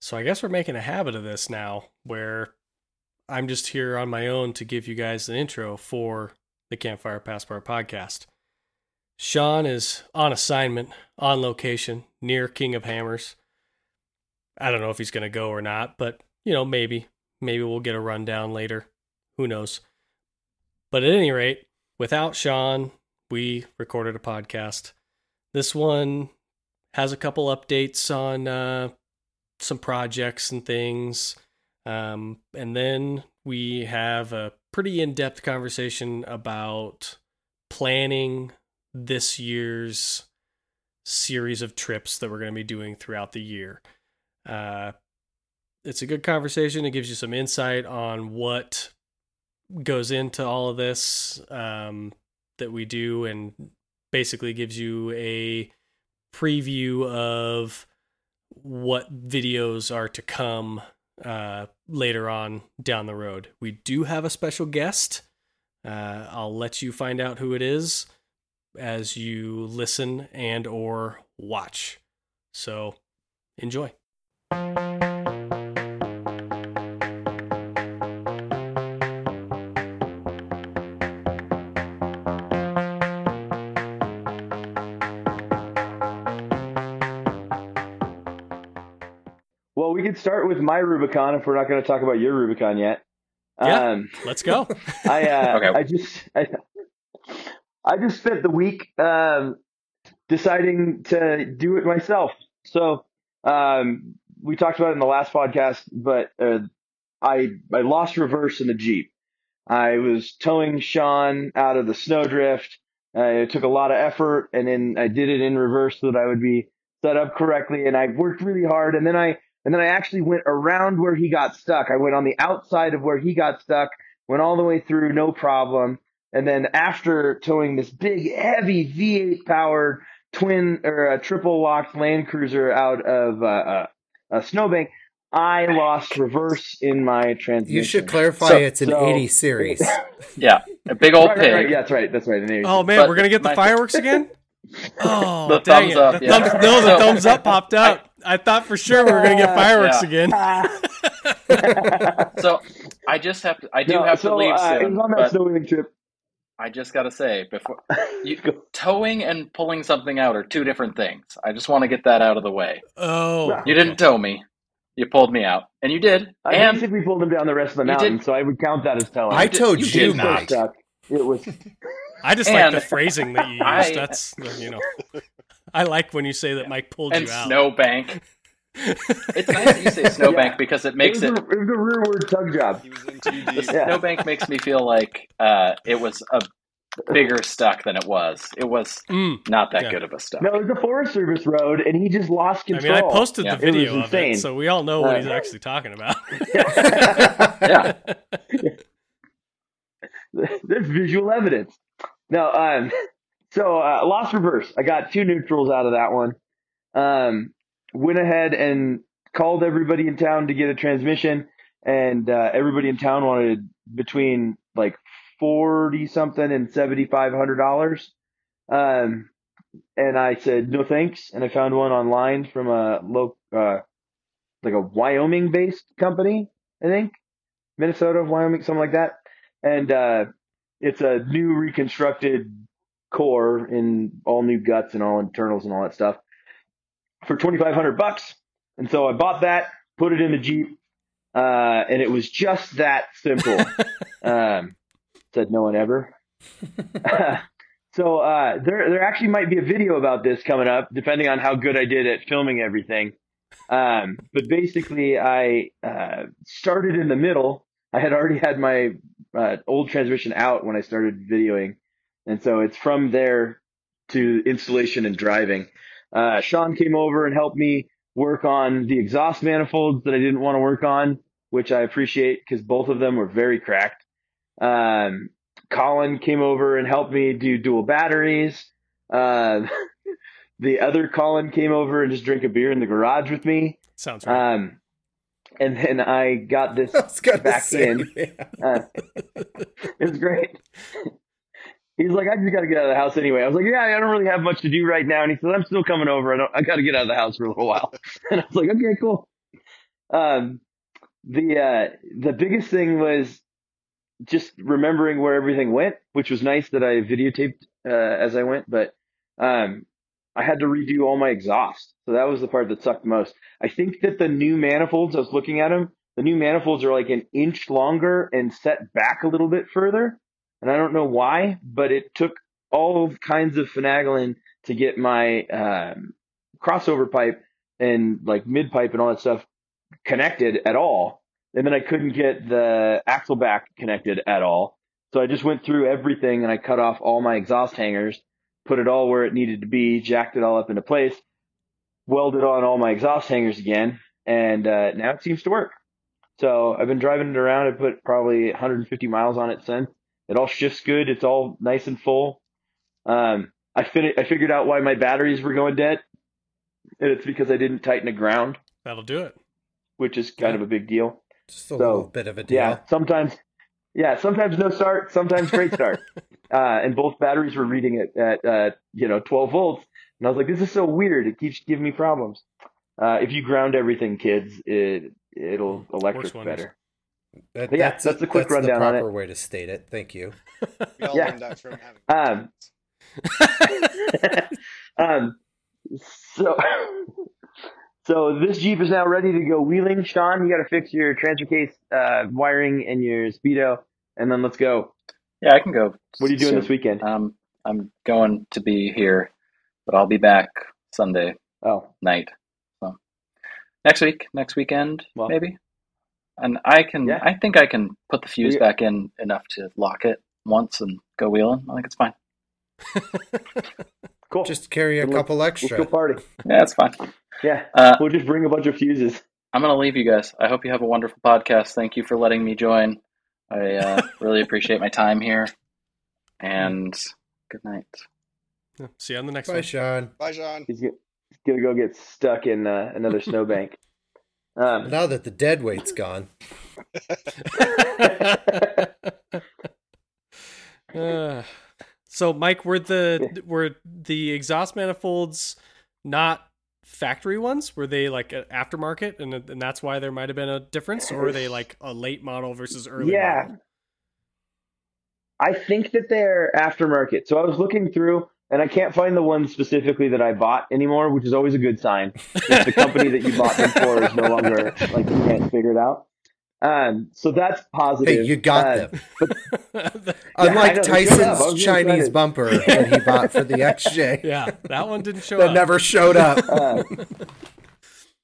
So I guess we're making a habit of this now where I'm just here on my own to give you guys an intro for the Campfire Passport podcast. Sean is on assignment, on location, near King of Hammers. I don't know if he's going to go or not, but you know, maybe. Maybe we'll get a rundown later. Who knows? But at any rate, without Sean, we recorded a podcast. This one has a couple updates on uh, some projects and things. Um, and then we have a pretty in depth conversation about planning this year's series of trips that we're going to be doing throughout the year. Uh, it's a good conversation. It gives you some insight on what goes into all of this um, that we do, and basically gives you a preview of what videos are to come uh, later on down the road. We do have a special guest. Uh, I'll let you find out who it is as you listen and or watch. So enjoy. Start with my Rubicon if we're not going to talk about your Rubicon yet. Yeah, um, let's go. I uh, okay. I just I, I just spent the week um, deciding to do it myself. So um, we talked about it in the last podcast, but uh, I I lost reverse in the Jeep. I was towing Sean out of the snowdrift. Uh, it took a lot of effort, and then I did it in reverse so that I would be set up correctly. And I worked really hard, and then I and then I actually went around where he got stuck. I went on the outside of where he got stuck, went all the way through, no problem. And then after towing this big, heavy V8 powered twin or a triple locked Land Cruiser out of uh, uh, a snowbank, I lost reverse in my transmission. You should clarify so, it's an so, 80 series. yeah, a big old right, pig. Right, right. Yeah, that's right. That's right. Oh man, but we're gonna get the fireworks again. Oh, the thumbs it. up. The yeah. thumbs, no, the thumbs up popped out. I, I, thought for sure we were gonna get fireworks again. so I just have to. I do no, have so, to leave uh, soon. It was on that snowing trip. I just got to say before you, towing and pulling something out are two different things. I just want to get that out of the way. Oh, you didn't tow me. You pulled me out, and you did. I and we pulled him down the rest of the mountain, so I would count that as towing. I towed you, you not. It was. I just and like the phrasing that you used. I, That's you know, I like when you say that Mike pulled and you out. Snowbank. it's nice that you say snowbank yeah. because it makes it. Was it, a, it was a rearward tug job. the snowbank makes me feel like uh, it was a bigger stuck than it was. It was mm, not that yeah. good of a stuck. No, it was a Forest Service road, and he just lost control. I mean, I posted yeah. the video it of it, so we all know what uh, he's actually talking about. yeah. There's visual evidence. No, um, so uh, lost reverse. I got two neutrals out of that one. Um, went ahead and called everybody in town to get a transmission, and uh, everybody in town wanted between like forty something and seventy five hundred dollars. Um, and I said no thanks, and I found one online from a uh, like a Wyoming based company, I think, Minnesota, Wyoming, something like that, and uh, it's a new reconstructed core in all new guts and all internals and all that stuff for 2500 bucks. And so I bought that, put it in the Jeep, uh, and it was just that simple. um, said no one ever. so uh, there, there actually might be a video about this coming up, depending on how good I did at filming everything. Um, but basically, I uh, started in the middle. I had already had my uh, old transmission out when I started videoing, and so it's from there to installation and driving. Uh, Sean came over and helped me work on the exhaust manifolds that I didn't want to work on, which I appreciate because both of them were very cracked. Um, Colin came over and helped me do dual batteries. Uh, the other Colin came over and just drink a beer in the garage with me. Sounds right. Um, and then I got this I back say, in. Yeah. Uh, it was great. He's like, I just got to get out of the house anyway. I was like, yeah, I don't really have much to do right now. And he says, I'm still coming over. I don't, I got to get out of the house for a little while. And I was like, okay, cool. Um, the uh, the biggest thing was just remembering where everything went, which was nice that I videotaped uh, as I went. But um, I had to redo all my exhaust, so that was the part that sucked most. I think that the new manifolds, I was looking at them, the new manifolds are like an inch longer and set back a little bit further, and I don't know why, but it took all kinds of finagling to get my um, crossover pipe and like mid pipe and all that stuff connected at all. And then I couldn't get the axle back connected at all. So I just went through everything and I cut off all my exhaust hangers, put it all where it needed to be, jacked it all up into place, welded on all my exhaust hangers again, and uh, now it seems to work. So I've been driving it around. I put probably 150 miles on it since. It all shifts good. It's all nice and full. Um, I fin- I figured out why my batteries were going dead, and it's because I didn't tighten the ground. That'll do it. Which is kind yeah. of a big deal. Just a so, little bit of a deal. Yeah, sometimes, yeah, sometimes no start, sometimes great start. uh, and both batteries were reading it at uh, you know 12 volts, and I was like, this is so weird. It keeps giving me problems. Uh, if you ground everything, kids, it it'll electric better. That, yeah, that's, that's a quick that's rundown the proper on it. way to state it. Thank you. We all yeah. learned that from having. Um, um, so, so this Jeep is now ready to go wheeling. Sean, you got to fix your transfer case uh, wiring and your speedo, and then let's go. Yeah, I can go. What are you doing soon. this weekend? Um, I'm going to be here, but I'll be back Sunday. Oh, night. So next week, next weekend, well, maybe. And I can, yeah. I think I can put the fuse yeah. back in enough to lock it once and go wheeling. I think it's fine. cool. Just carry a we'll, couple extra. We'll party. Yeah, that's fine. Yeah, uh, we'll just bring a bunch of fuses. I'm gonna leave you guys. I hope you have a wonderful podcast. Thank you for letting me join. I uh, really appreciate my time here, and good night. Yeah, see you on the next one. Bye, one. Sean. Bye, Sean. He's gonna go get stuck in uh, another snowbank. Um, now that the dead weight's gone. uh, so, Mike, were the were the exhaust manifolds not factory ones? Were they like aftermarket, and and that's why there might have been a difference, or were they like a late model versus early? Yeah, model? I think that they're aftermarket. So I was looking through, and I can't find the one specifically that I bought anymore, which is always a good sign. If the company that you bought them for is no longer like you can't figure it out. Um, so that's positive. Hey, you got uh, them. But, Unlike yeah, Tyson's Chinese bumper that he bought for the XJ. Yeah, that one didn't show that up. never showed up. Uh,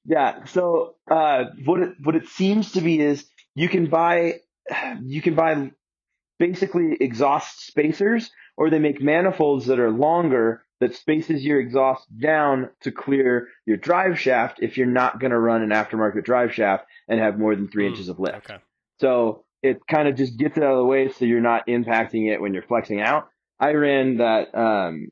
yeah. So uh, what it what it seems to be is you can buy you can buy basically exhaust spacers, or they make manifolds that are longer that spaces your exhaust down to clear your drive shaft if you're not going to run an aftermarket drive shaft and have more than three mm, inches of lift. Okay. So it kind of just gets it out of the way so you're not impacting it when you're flexing out. I ran that um,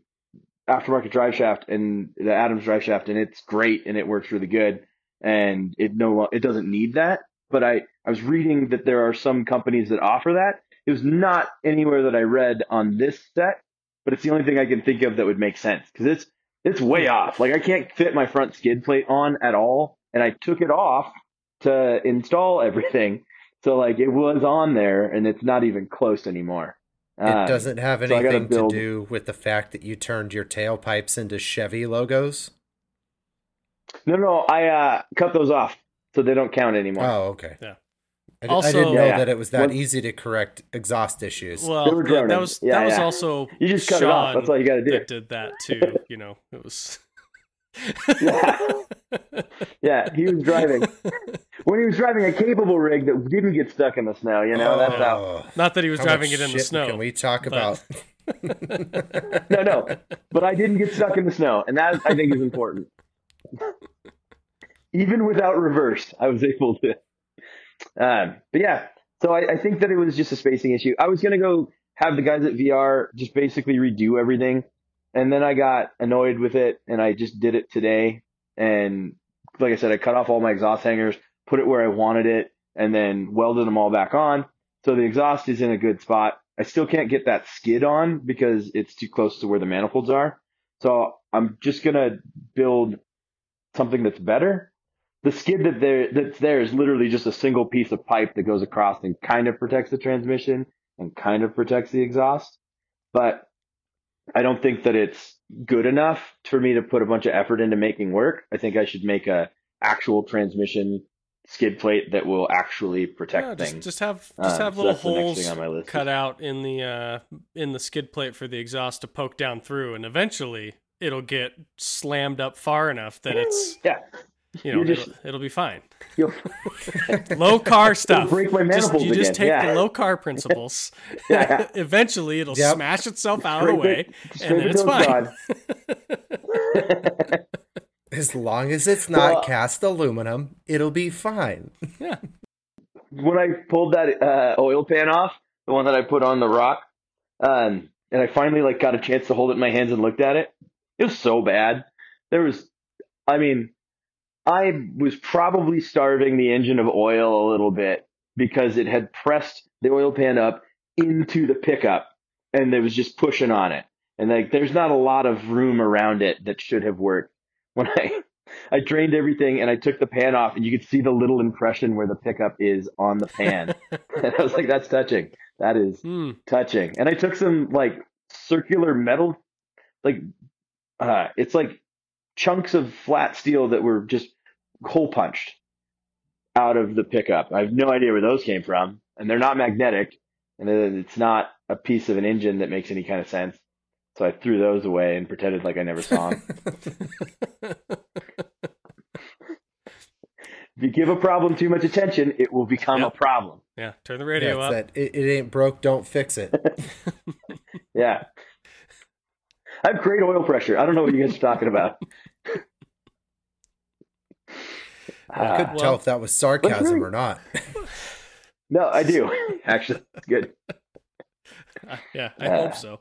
aftermarket drive shaft and the Adams drive shaft, and it's great and it works really good. And it no it doesn't need that. But I I was reading that there are some companies that offer that. It was not anywhere that I read on this set, but it's the only thing I can think of that would make sense because it's it's way off. Like I can't fit my front skid plate on at all, and I took it off to install everything. So like it was on there, and it's not even close anymore. It um, doesn't have anything so to do with the fact that you turned your tailpipes into Chevy logos. No, no, I uh, cut those off, so they don't count anymore. Oh, okay. Yeah. I, also, I didn't know yeah, that it was that easy to correct exhaust issues. Well, that was yeah, that was also you just cut Sean it off. That's all you got to do. That did that too. You know, it was. yeah. yeah, he was driving. When he was driving a capable rig that didn't get stuck in the snow, you know, oh, that's how. Oh, Not that he was how driving it in the snow. Can we talk but... about? no, no, but I didn't get stuck in the snow, and that I think is important. Even without reverse, I was able to. Um, but yeah, so I, I think that it was just a spacing issue. I was gonna go have the guys at VR just basically redo everything, and then I got annoyed with it, and I just did it today. And like I said, I cut off all my exhaust hangers, put it where I wanted it, and then welded them all back on. So the exhaust is in a good spot. I still can't get that skid on because it's too close to where the manifolds are. So I'm just gonna build something that's better the skid that there that's there is literally just a single piece of pipe that goes across and kind of protects the transmission and kind of protects the exhaust. But I don't think that it's good enough for me to put a bunch of effort into making work. I think I should make a actual transmission skid plate that will actually protect yeah, just, things. Just have just uh, have little holes cut out in the uh, in the skid plate for the exhaust to poke down through, and eventually it'll get slammed up far enough that it's yeah. You know, just, it'll, it'll, be fine. low car stuff. break my just, You again. just take yeah. the low car principles. yeah. Eventually, it'll yep. smash itself out of the way, and then it's fine. as long as it's not well, cast aluminum, it'll be fine. Yeah. When I pulled that uh, oil pan off, the one that I put on the rock, um, and I finally like got a chance to hold it in my hands and looked at it, it was so bad. There was, I mean, I was probably starving the engine of oil a little bit because it had pressed the oil pan up into the pickup and it was just pushing on it. And like, there's not a lot of room around it that should have worked. When I, I drained everything and I took the pan off and you could see the little impression where the pickup is on the pan. and I was like, that's touching. That is mm. touching. And I took some like circular metal, like, uh, it's like chunks of flat steel that were just hole punched out of the pickup. I have no idea where those came from, and they're not magnetic, and it's not a piece of an engine that makes any kind of sense. So I threw those away and pretended like I never saw them. if you give a problem too much attention, it will become yep. a problem. Yeah, turn the radio yeah, up. That, it, it ain't broke, don't fix it. yeah. I have great oil pressure. I don't know what you guys are talking about. I couldn't uh, tell if that was sarcasm or not. no, I do. Actually, it's good. Uh, yeah, I uh, hope so.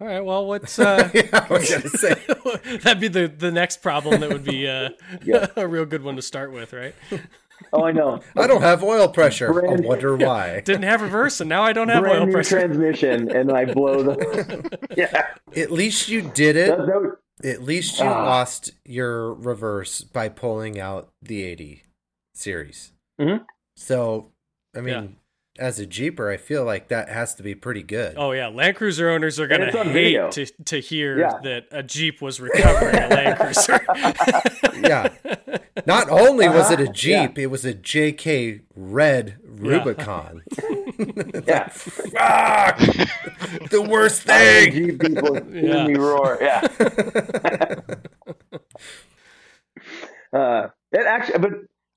All right. Well, what's uh, yeah, I was gonna say that'd be the the next problem that would be uh, yeah. a real good one to start with, right? Oh, I know. I don't have oil pressure. Brand, I wonder why. Didn't have reverse, and now I don't have Brand oil pressure. transmission, and I blow the. yeah. At least you did it. That, that, at least you uh, lost your reverse by pulling out the 80 series. Mm-hmm. So, I mean, yeah. As a Jeeper, I feel like that has to be pretty good. Oh, yeah. Land Cruiser owners are going to hate to, to hear yeah. that a Jeep was recovering a Land Cruiser. yeah. Not only was it a uh-huh. Jeep, yeah. it was a JK Red Rubicon. yeah. Fuck! the worst thing. Jeep people yeah. me roar. Yeah. uh, it actually, but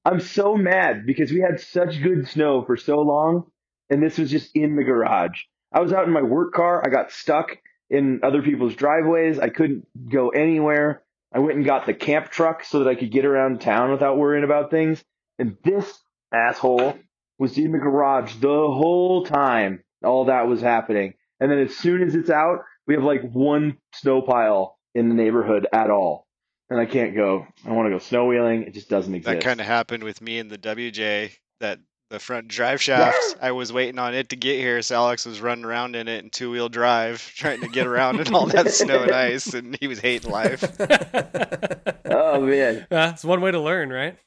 I'm so mad because we had such good snow for so long, and this was just in the garage. I was out in my work car. I got stuck in other people's driveways. I couldn't go anywhere. I went and got the camp truck so that I could get around town without worrying about things. And this asshole was in the garage the whole time all that was happening. And then as soon as it's out, we have like one snow pile in the neighborhood at all. And I can't go. I want to go snow wheeling. It just doesn't exist. That kind of happened with me and the WJ. That the front drive shaft, I was waiting on it to get here. So Alex was running around in it in two wheel drive, trying to get around in all that snow and ice, and he was hating life. oh man, uh, it's one way to learn, right?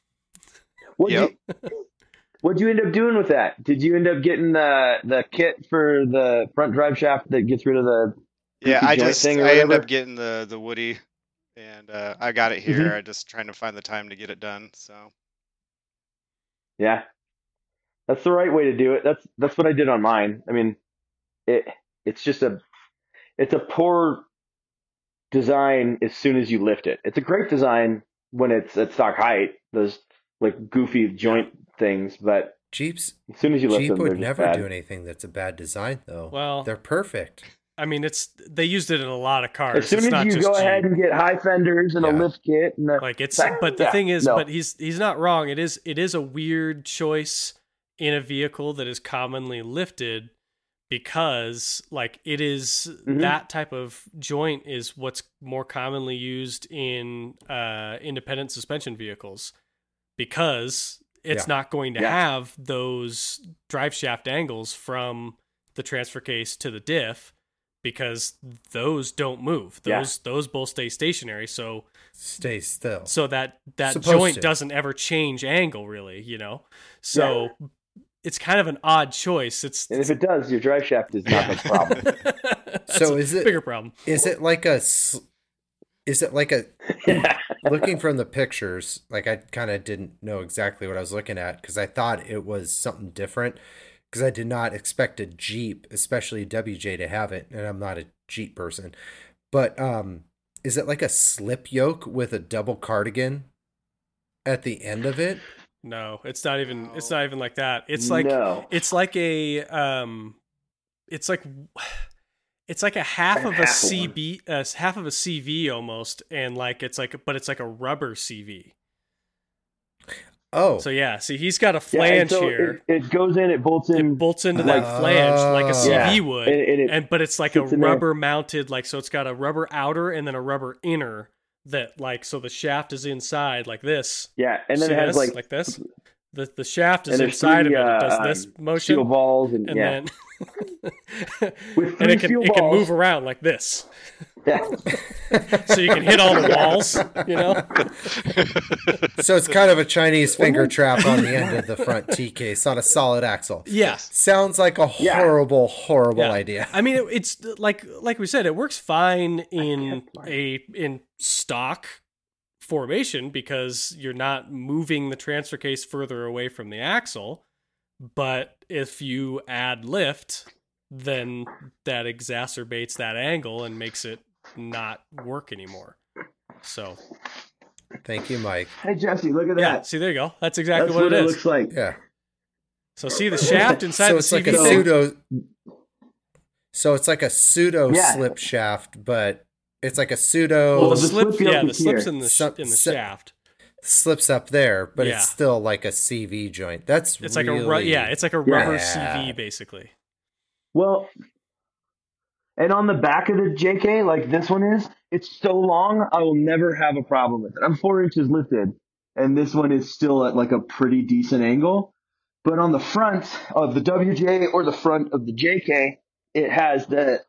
What yep. You, What'd you end up doing with that? Did you end up getting the the kit for the front drive shaft that gets rid of the yeah? I just I ended up getting the the Woody, and uh, I got it here. Mm-hmm. I just trying to find the time to get it done. So yeah, that's the right way to do it. That's that's what I did on mine. I mean, it it's just a it's a poor design as soon as you lift it. It's a great design when it's at stock height. Those like goofy joint things, but Jeeps. As soon as you lift Jeep them, would never do anything that's a bad design, though. Well, they're perfect. I mean, it's they used it in a lot of cars. As soon as you go Jeep. ahead and get high fenders and yeah. a lift kit, and a, like it's. But the yeah, thing is, no. but he's he's not wrong. It is it is a weird choice in a vehicle that is commonly lifted because like it is, mm-hmm. that type of joint is what's more commonly used in uh, independent suspension vehicles because it's yeah. not going to have those drive shaft angles from the transfer case to the diff because those don't move. Those yeah. those both stay stationary. So stay still. So that that Supposed joint to. doesn't ever change angle really, you know. So yeah. it's kind of an odd choice. It's And if it does, your drive shaft is not a problem. so is it bigger problem? Is it like a is it like a looking from the pictures like i kind of didn't know exactly what i was looking at because i thought it was something different because i did not expect a jeep especially a wj to have it and i'm not a jeep person. But um is it like a slip yoke with a double cardan at the end of it? No it's not even it's not even like that. It's like no. it's like a um it's like it's like a half of a CB, uh, half of a CV almost, and like it's like, but it's like a rubber CV. Oh, so yeah. See, he's got a flange yeah, so here. It, it, goes in. It bolts in. It bolts into like, that flange like a CV yeah. would, and, and, it and, but it's like a rubber mounted, like so. It's got a rubber outer and then a rubber inner that like so the shaft is inside like this. Yeah, and then See it has this? like like this. The the shaft is inside three, of it. It does uh, this motion. Steel balls and, and yeah. then and it can it can move around like this. Yeah. so you can hit all the walls, you know. so it's kind of a Chinese finger trap on the end of the front T case on a solid axle. Yeah, sounds like a horrible, yeah. horrible yeah. idea. I mean, it, it's like like we said, it works fine in a in stock formation because you're not moving the transfer case further away from the axle. But if you add lift, then that exacerbates that angle and makes it not work anymore. So Thank you, Mike. Hey Jesse, look at that. Yeah, see there you go. That's exactly That's what, what, it, it is. looks like. Yeah. So see the shaft inside so the it's CV like a pseudo So it's like a pseudo yeah. slip shaft, but it's like a pseudo well, the, slip, yeah, the slips in the sh- in the shaft slips up there, but yeah. it's still like a CV joint. That's it's really... like a ru- yeah, it's like a rubber yeah. CV basically. Well, and on the back of the JK, like this one is, it's so long, I will never have a problem with it. I'm four inches lifted, and this one is still at like a pretty decent angle. But on the front of the WJ or the front of the JK, it has the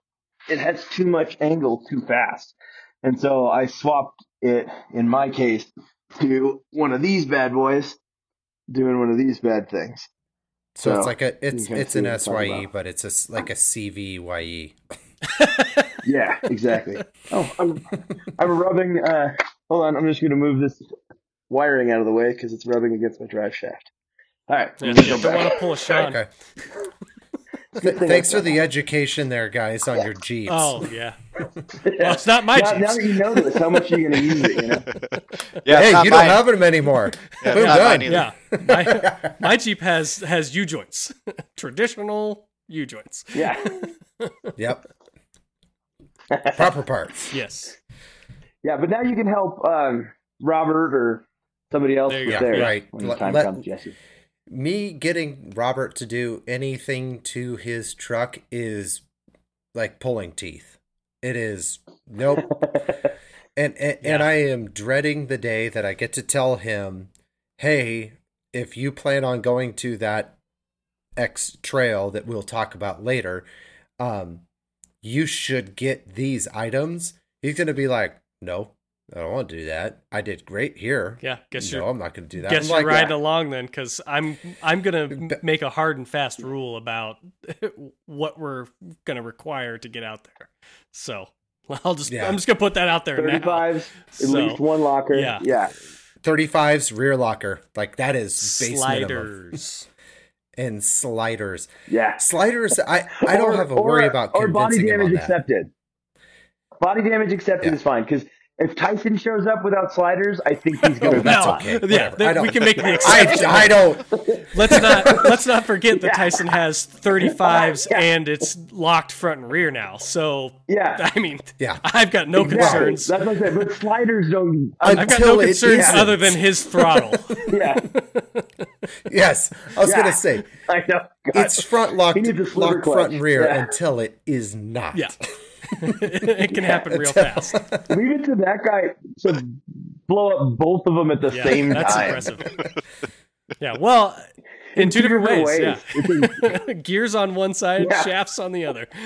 it has too much angle too fast. And so I swapped it in my case to one of these bad boys doing one of these bad things. So, so it's like a it's it's an SYE, but it's a, like a CVYE. yeah, exactly. Oh, I'm I'm rubbing. Uh, hold on, I'm just going to move this wiring out of the way because it's rubbing against my drive shaft. All right, yeah, you don't want to pull a shot. Okay. Thanks for the education there, guys, on your Jeeps. Oh yeah. Well, it's not my now, Jeeps. Now that you know this, how much are you going to use it? You know? Yeah. Hey, you mine. don't have them anymore. Yeah, Boom, done. Yeah. My, my Jeep has has U joints, traditional U joints. Yeah. yep. Proper parts. Yes. Yeah, but now you can help um, Robert or somebody else there with theirs right. when the time Let, comes, Jesse me getting Robert to do anything to his truck is like pulling teeth. It is nope. and and, yeah. and I am dreading the day that I get to tell him, "Hey, if you plan on going to that X trail that we'll talk about later, um, you should get these items." He's going to be like, "No, I don't want to do that. I did great here. Yeah, guess no, you're. I'm not going to do that. Guess I'm you're like, riding yeah. along then, because I'm I'm going to make a hard and fast rule about what we're going to require to get out there. So I'll just yeah. I'm just going to put that out there 35s, at least one locker. Yeah, yeah. 35s rear locker, like that is base sliders. and sliders. Yeah, sliders. I I don't have a or, worry about or body damage accepted. Body damage accepted yeah. is fine because if Tyson shows up without sliders, I think he's going to be no. okay. Yeah, we can make the exception. I, I, don't. Let's not let's not forget that yeah. Tyson has 35s yeah. and it's locked front and rear now. So yeah, I mean, yeah, I've got no exactly. concerns. That's what I said. But sliders don't. I've got no concerns other than his throttle. yeah. yes, I was going to say. I know. God. It's front locked, locked front and rear until it is not. Yeah. It can happen real fast. Leave it to that guy to blow up both of them at the yeah, same that's time. Impressive. yeah, well, in, in two, two, different, different ways. ways. Yeah. Gears on one side, yeah. shafts on the other.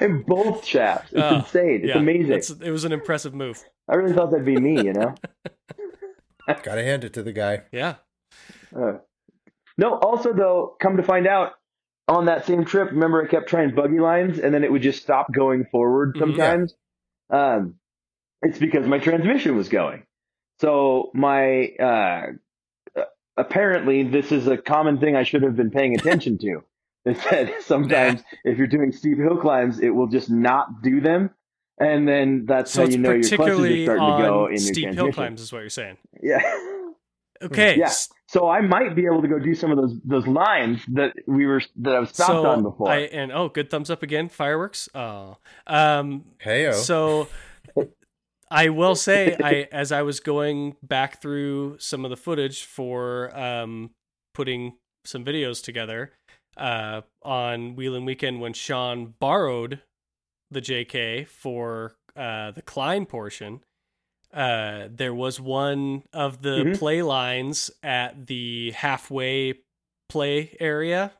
in both shafts. It's Oh, insane. It's yeah, amazing. It's, it was an impressive move. I really thought that'd be me, you know. Gotta hand it to the guy. Yeah. Uh, no, also though, come to find out, on that same trip, remember I kept trying buggy lines and then it would just stop going forward Mhm. sometimes. Um, it's because my transmission was going. So my uh, apparently this is a common thing I should have been paying attention to. It said sometimes if you're doing steep hill climbs, it will just not do them, and then that's So how you know your clutches are starting to go in your steep hill climbs, is what you're saying. Yeah. Okay. Yeah. So I might be able to go do some of those those lines that we were that I was stopped so on before. I and oh, good thumbs up again. Fireworks. Oh. Um. Heyo. So I will say, I as I was going back through some of the footage for um putting some videos together uh on Wheeling Weekend when Sean borrowed the JK for uh the Klein portion. Uh, there was one of the Mhm. play lines at the halfway play area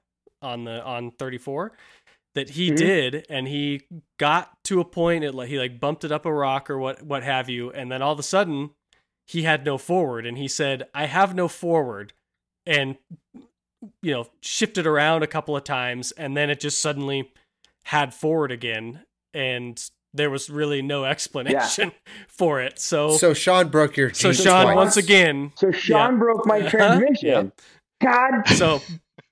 on the on 34 that he Mhm. did and he got to a point it like he like bumped it up a rock or what what have you and then all of a sudden he had no forward and he said I have no forward and you know shifted around a couple of times and then it just suddenly had forward again and there was really no explanation for it so so Sean broke your so Sean twice. once again so Sean Yeah. broke my Uh-huh. transmission. God, so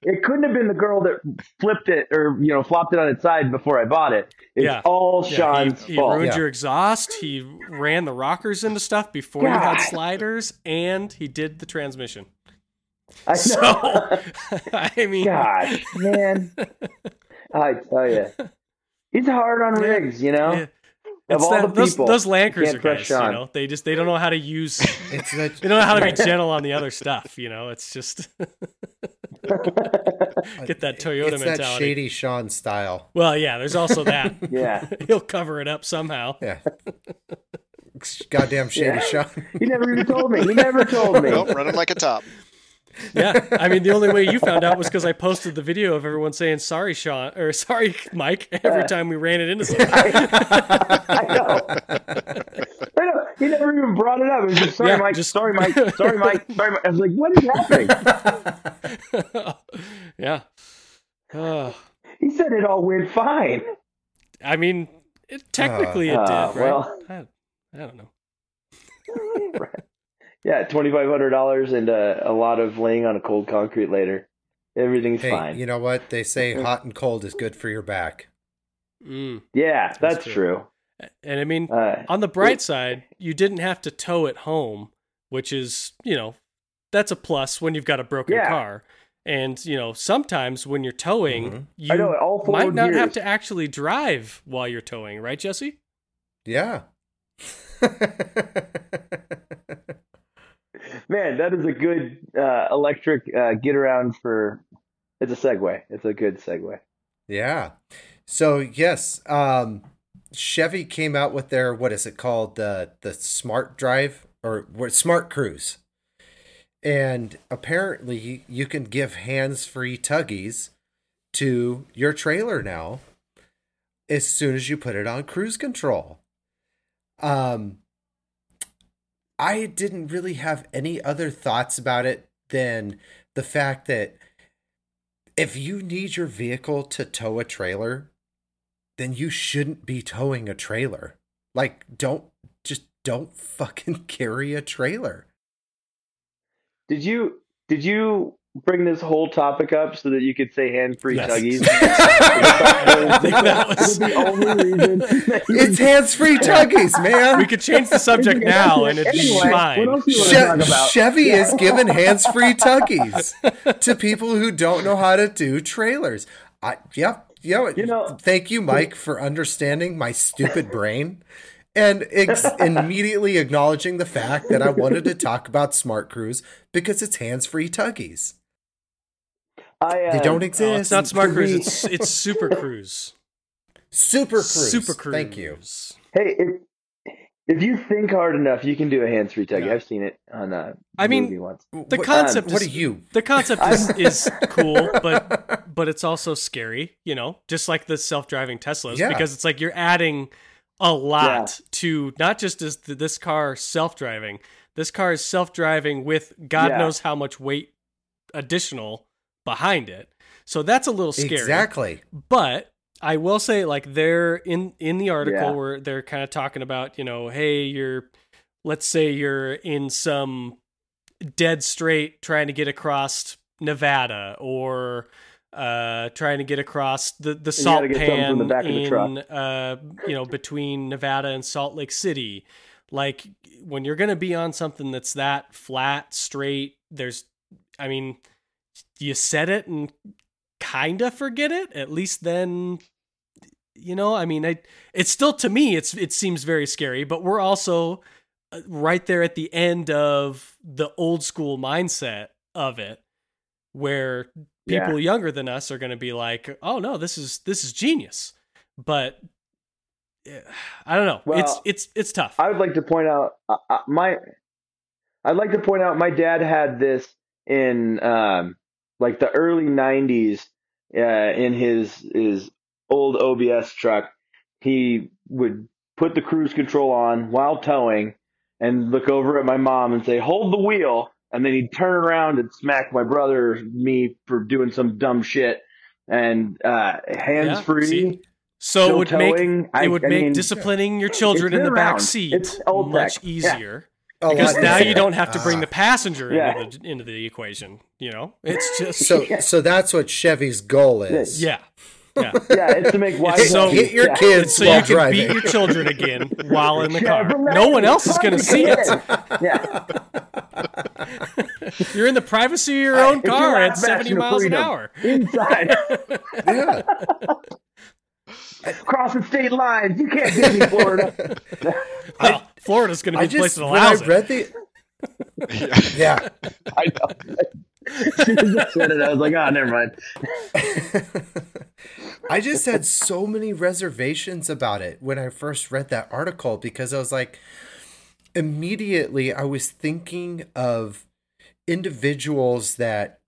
it couldn't have been the girl that flipped it or you know flopped it on its side before I bought it. It's Yeah. all Yeah, Sean's he, he ruined Yeah. your exhaust. He ran the rockers into stuff before you had sliders, and he did the transmission. I know. So, I mean, God, man, I tell you, he's hard on Yeah. rigs. You know, yeah. of It's all that- the those, people, those Land you can't Cruiser trust guys, you know, they just they don't know how to use. It's that, They don't know how to be gentle on the other stuff. You know, it's just get that Toyota it's that mentality. shady Sean style. Well, yeah, there's also that. yeah. He'll cover it up somehow. Yeah. Goddamn shady Yeah. Sean. He never even told me. He never told me. Nope, running like a top. Yeah, I mean the only way you found out was because I posted the video of everyone saying "Sorry, Sean" or "Sorry, Mike" every time we ran it into something. I know. I know. He never even brought it up. It was just sorry, Yeah, Mike. just- Sorry, Mike. Sorry, Mike. Sorry, Mike. I was like, what is happening? yeah. Uh, He said it all went fine. I mean, it, technically it Uh, did, right? well. I, I don't know. Yeah, twenty five hundred dollars and uh, a lot of laying on a cold concrete later. Everything's Hey, fine. you know what? They say hot and cold is good for your back. Mm. yeah, that's, true. true. And I mean, Uh, on the bright it- side, you didn't have to tow it home, which is, you know, that's a plus when you've got a broken Yeah. car. And, you know, sometimes when you're towing, Mhm. you know all might not have to actually drive while you're towing, right, Jesse? Yeah. Man, that is a good uh, electric uh, get around for. It's a segue. It's a good segue. yeah. So yes, um, Chevy came out with their what is it called the the Smart Drive or Smart Cruise, and apparently you can give hands free tuggies to your trailer now as soon as you put it on cruise control. Um, I didn't really have any other thoughts about it than the fact that if you need your vehicle to tow a trailer, then you shouldn't be towing a trailer. Like, don't just don't fucking carry a trailer. Did you did you bring this whole topic up so that you could say hand free Yes. tuggies? That was- the only reason. It's hands free tuggies, man. We could change the subject now and it'd Anyway, fine. What else do you want to talk Che- about? Chevy Yeah. is giving hands free tuggies to people who don't know how to do trailers. I yep, you know, You know- thank you, Mike, for understanding my stupid brain and ex- immediately acknowledging the fact that I wanted to talk about Smart Cruise because it's hands free tuggies. I, uh, They don't No, exist. it's not Smart Cruise, it's it's Super Cruise. Super Cruise. Super Cruise. Thank you. Hey, if, if you think hard enough, you can do a hands free tuggy. Yeah. I've seen it on a I mean, once. The What- concept what are you? the concept is, is cool, but but it's also scary, you know, just like the self-driving Teslas Yeah. because it's like you're adding a lot to not just is this car self-driving. This car is self-driving with God Yeah. knows how much weight additional behind it. So that's a little scary. Exactly. But I will say, like they're in in the article Yeah. where they're kind of talking about, you know, hey, you're, let's say you're in some dead straight trying to get across Nevada or uh trying to get across the the you salt gotta get something pan the back of the truck. in uh you know between Nevada and Salt Lake City like when you're going to be on something that's that flat straight there's I mean you set it and kind of forget it at least then you know i mean I, it's still to me it's it seems very scary but we're also uh, right there at the end of the old school mindset of it where Yeah. people younger than us are going to be like oh no this is this is genius but eh, i don't know it's Well, it's it's it's tough I would like to point out uh, uh, my. I'd like to point out my dad had this in um, like the early '90s uh, in his his old OBS truck. He would put the cruise control on while towing, and look over at my mom and say, "Hold the wheel," and then he'd turn around and smack my brother me for doing some dumb shit. And uh, hands free. so it would make towing. it I- would I make mean, disciplining your children in the been back seat much tech. Yeah. Easier A because now you don't have to bring the Ah. passenger Yeah. into, the, into the equation. You know, it's just So so that's what Chevy's goal is. yeah, yeah. Yeah, it's to make wise so- Hit your yeah. kids so while you can driving. beat your children again while in the car. Chevrolet, No one else is going to see it. Yeah, You're in the privacy of your own It's your car at 70 miles an hour. inside, yeah. crossing state lines. You can't get me, Florida. Well, Florida's going to be I the place just that when I allows it. read the yeah. I know. As soon as I I was like, "Oh, never mind." I just had so many reservations about it when I first read that article because I was like, immediately I was thinking of individuals that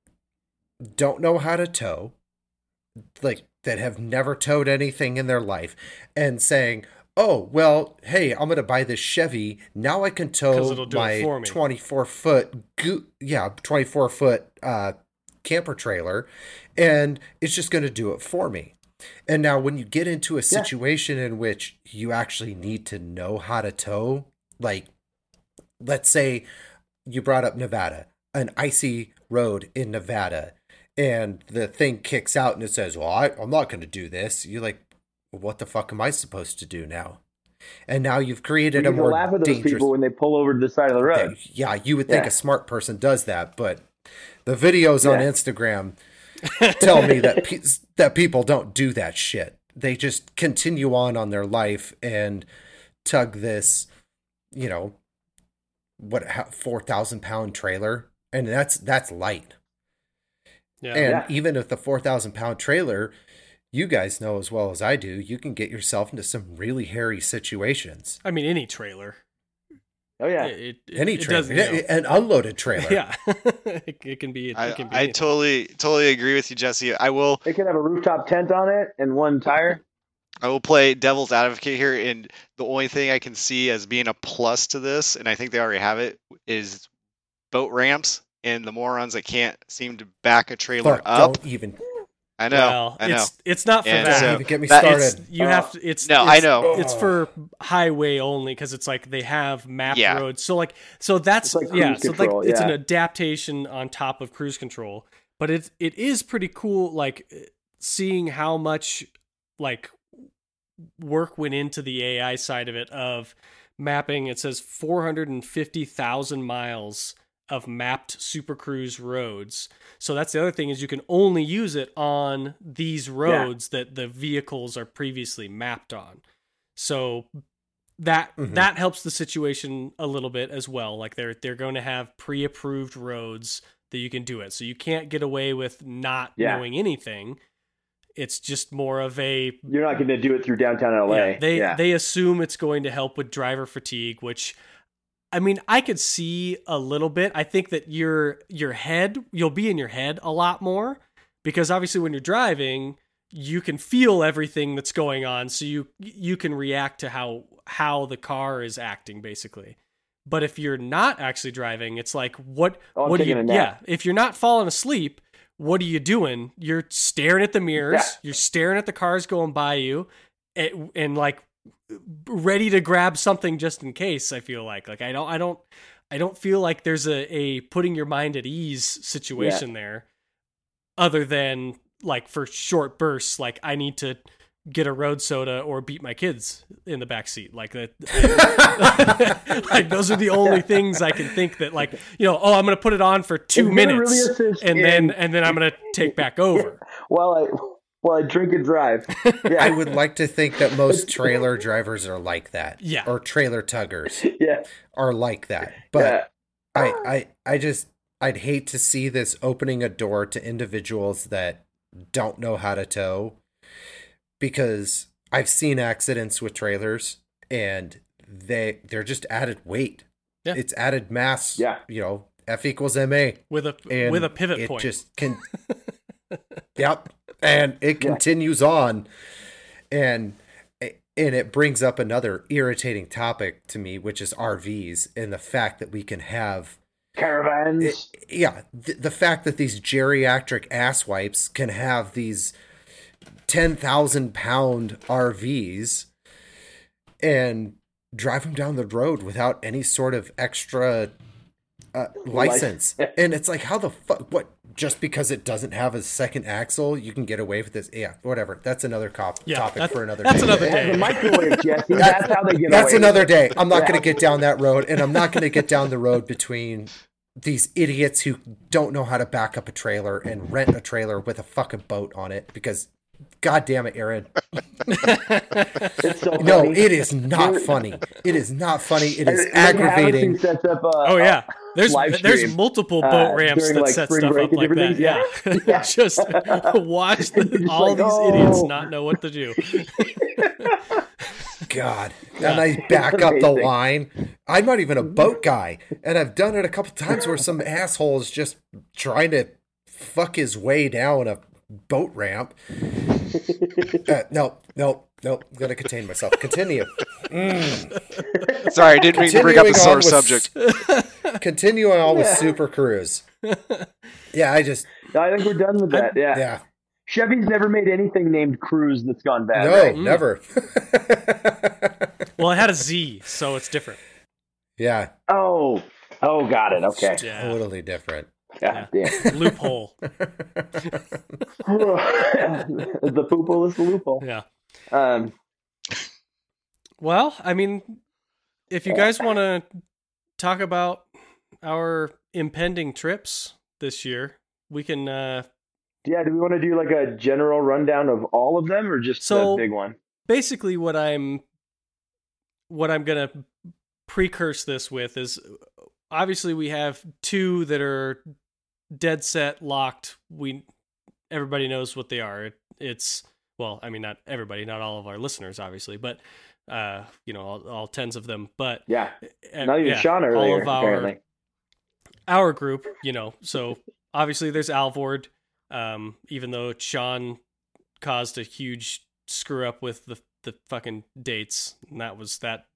don't know how to tow, like that have never towed anything in their life, and saying, Oh, well, hey, I'm going to buy this Chevy. Now I can tow it'll do my 24 foot, go- yeah, 24 foot uh, camper trailer, and it's just going to do it for me. And now, when you get into a situation in which you actually need to know how to tow, like, let's say you brought up Nevada, an icy road in Nevada, and the thing kicks out and it says, Well, I, I'm not going to do this. You're like, well, What the fuck am I supposed to do now? And now you've created You a can more laugh at those dangerous. people when they pull over to the side of the road. Yeah, you would think Yeah. a smart person does that, but the videos on Instagram tell me that pe- that people don't do that shit. They just continue on on their life and tug this, you know, what four thousand pound trailer, and that's that's light. Yeah. And Yeah. even if the four thousand pound trailer, you guys know as well as I do, you can get yourself into some really hairy situations. I mean, any trailer. Oh yeah, It, it, Any trailer, does, you know, an unloaded trailer. yeah, it, it can be. It, I, can be I anything. totally totally agree with you, Jesse. I will it can have a rooftop tent on it and one tire. I will play devil's advocate here, and the only thing I can see as being a plus to this, and I think they already have it, is boat ramps and the morons that can't seem to back a trailer Fuck, up. don't even I know, well, I know. it's it's not for And that. so- get me started. you Uh, have to. It's No, it's- I know. It's for highway only because it's like they have map Yeah. roads. So like, so that's like yeah. cruise So control, like, it's an adaptation on top of cruise control. But it it is pretty cool. Like seeing how much like work went into the AI side of it of mapping. It says four hundred and fifty thousand miles of mapped Super Cruise roads. So that's the other thing is you can only use it on these roads that the vehicles are previously mapped on. So that Mhm. that helps the situation a little bit as well. Like they're they're going to have pre-approved roads that you can do it. So you can't get away with not Yeah. knowing anything. It's just more of a You're not going to do it through downtown LA. yeah, they yeah. they assume it's going to help with driver fatigue, which I mean, I could see a little bit. I think that your your head, you'll be in your head a lot more because obviously when you're driving, you can feel everything that's going on, so you you can react to how how the car is acting basically. But if you're not actually driving, it's like what Oh, what are you yeah, if you're not falling asleep, what are you doing? You're staring at the mirrors, Yeah. you're staring at the cars going by you and, and like ready to grab something just in case, I feel like. Like I don't I don't I don't feel like there's a, a putting your mind at ease situation there other than like for short bursts like I need to get a road soda or beat my kids in the back seat. Like that like those are the only things I can think that like you know oh I'm going to put it on for 2 minutes really and in- then and then I'm going to take back over. While I while I drink and drive. Yeah. I would like to think that most trailer drivers are like that. Yeah. Or trailer tuggers yeah. are like that. But yeah. I, I I just I'd hate to see this opening a door to individuals that don't know how to tow because I've seen accidents with trailers and they they're just added weight. Yeah. It's added mass. Yeah. You know, F equals MA. with a And with a pivot it point just can Yep. And it Yeah. continues on. And and it brings up another irritating topic to me, which is RVs and the fact that we can have Caravans. it- yeah, the, the fact that these geriatric ass wipes can have these 10,000 pound RVs and drive them down the road without any sort of extra uh, license. and it's like, how the fuck? What? Just because it doesn't have a second axle, you can get away with this? Yeah, whatever. That's another cop- Yeah, topic that's- for another that's day. another It has day. a microwave, Jesse. That's how they get That's away. another day. I'm not Yeah. going to get down that road, and I'm not going to get down the road between these idiots who don't know how to back up a trailer and rent a trailer with a fucking boat on it because. God damn it, Aaron. It's so No, funny. it is not funny. It is not funny. It is And- and aggravating. Sets up, uh, Oh yeah, there's live there's multiple uh, boat ramps during, that like, set stuff up like that. different Yeah. Yeah. just watch the, just all like, these idiots "Oh." not know what to do. God. Yeah. And I back up the line. I'm not even a boat guy. And I've done it a couple times where some asshole is just trying to fuck his way down a boat ramp. Uh, no, no, no. I'm going to contain myself. Continue. Sorry, I didn't mean to bring up a Continuing sore on with- subject. Continuing on with Super Cruise. Yeah, I just, I think we're done with that. Yeah. yeah. Chevy's never made anything named Cruise that's gone bad. No, right? never. Well, it had a Z, so it's different. yeah, Oh. Oh, got it. Okay. Yeah, totally different. God damn. loophole. the poople is the loophole. Yeah. Um, Well, I mean, if you guys want to talk about our impending trips this year, we can. uh yeah, do we want to do like a general rundown of all of them or just So- the big one? basically what I'm what I'm gonna precurse this with is obviously we have two that are dead set locked. We everybody knows what they are. It, it's well, I mean not everybody, not all of our listeners, obviously, but uh, you know, all, all tens of them. But Yeah. uh, Not even yeah, Sean earlier, all of our apparently. our group, you know. So obviously there's Alvord, um, even though Sean caused a huge screw up with the the fucking dates, and that was that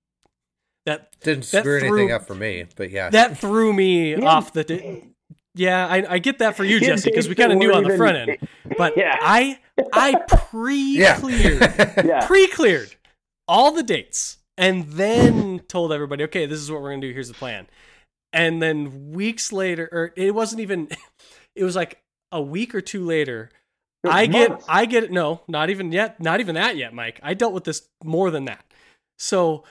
that Didn't That screw anything up for me, but yeah. that threw me off the. Di- yeah, I, I get that for you, Jesse, because we kind of knew on the front end. But Yeah. I I pre-cleared Yeah. pre-cleared all the dates and then told everybody okay this is what we're gonna do here's the plan and then weeks later or it wasn't even it was like a week or two later It was i get months. i get no not even yet not even that yet mike i dealt with this more than that so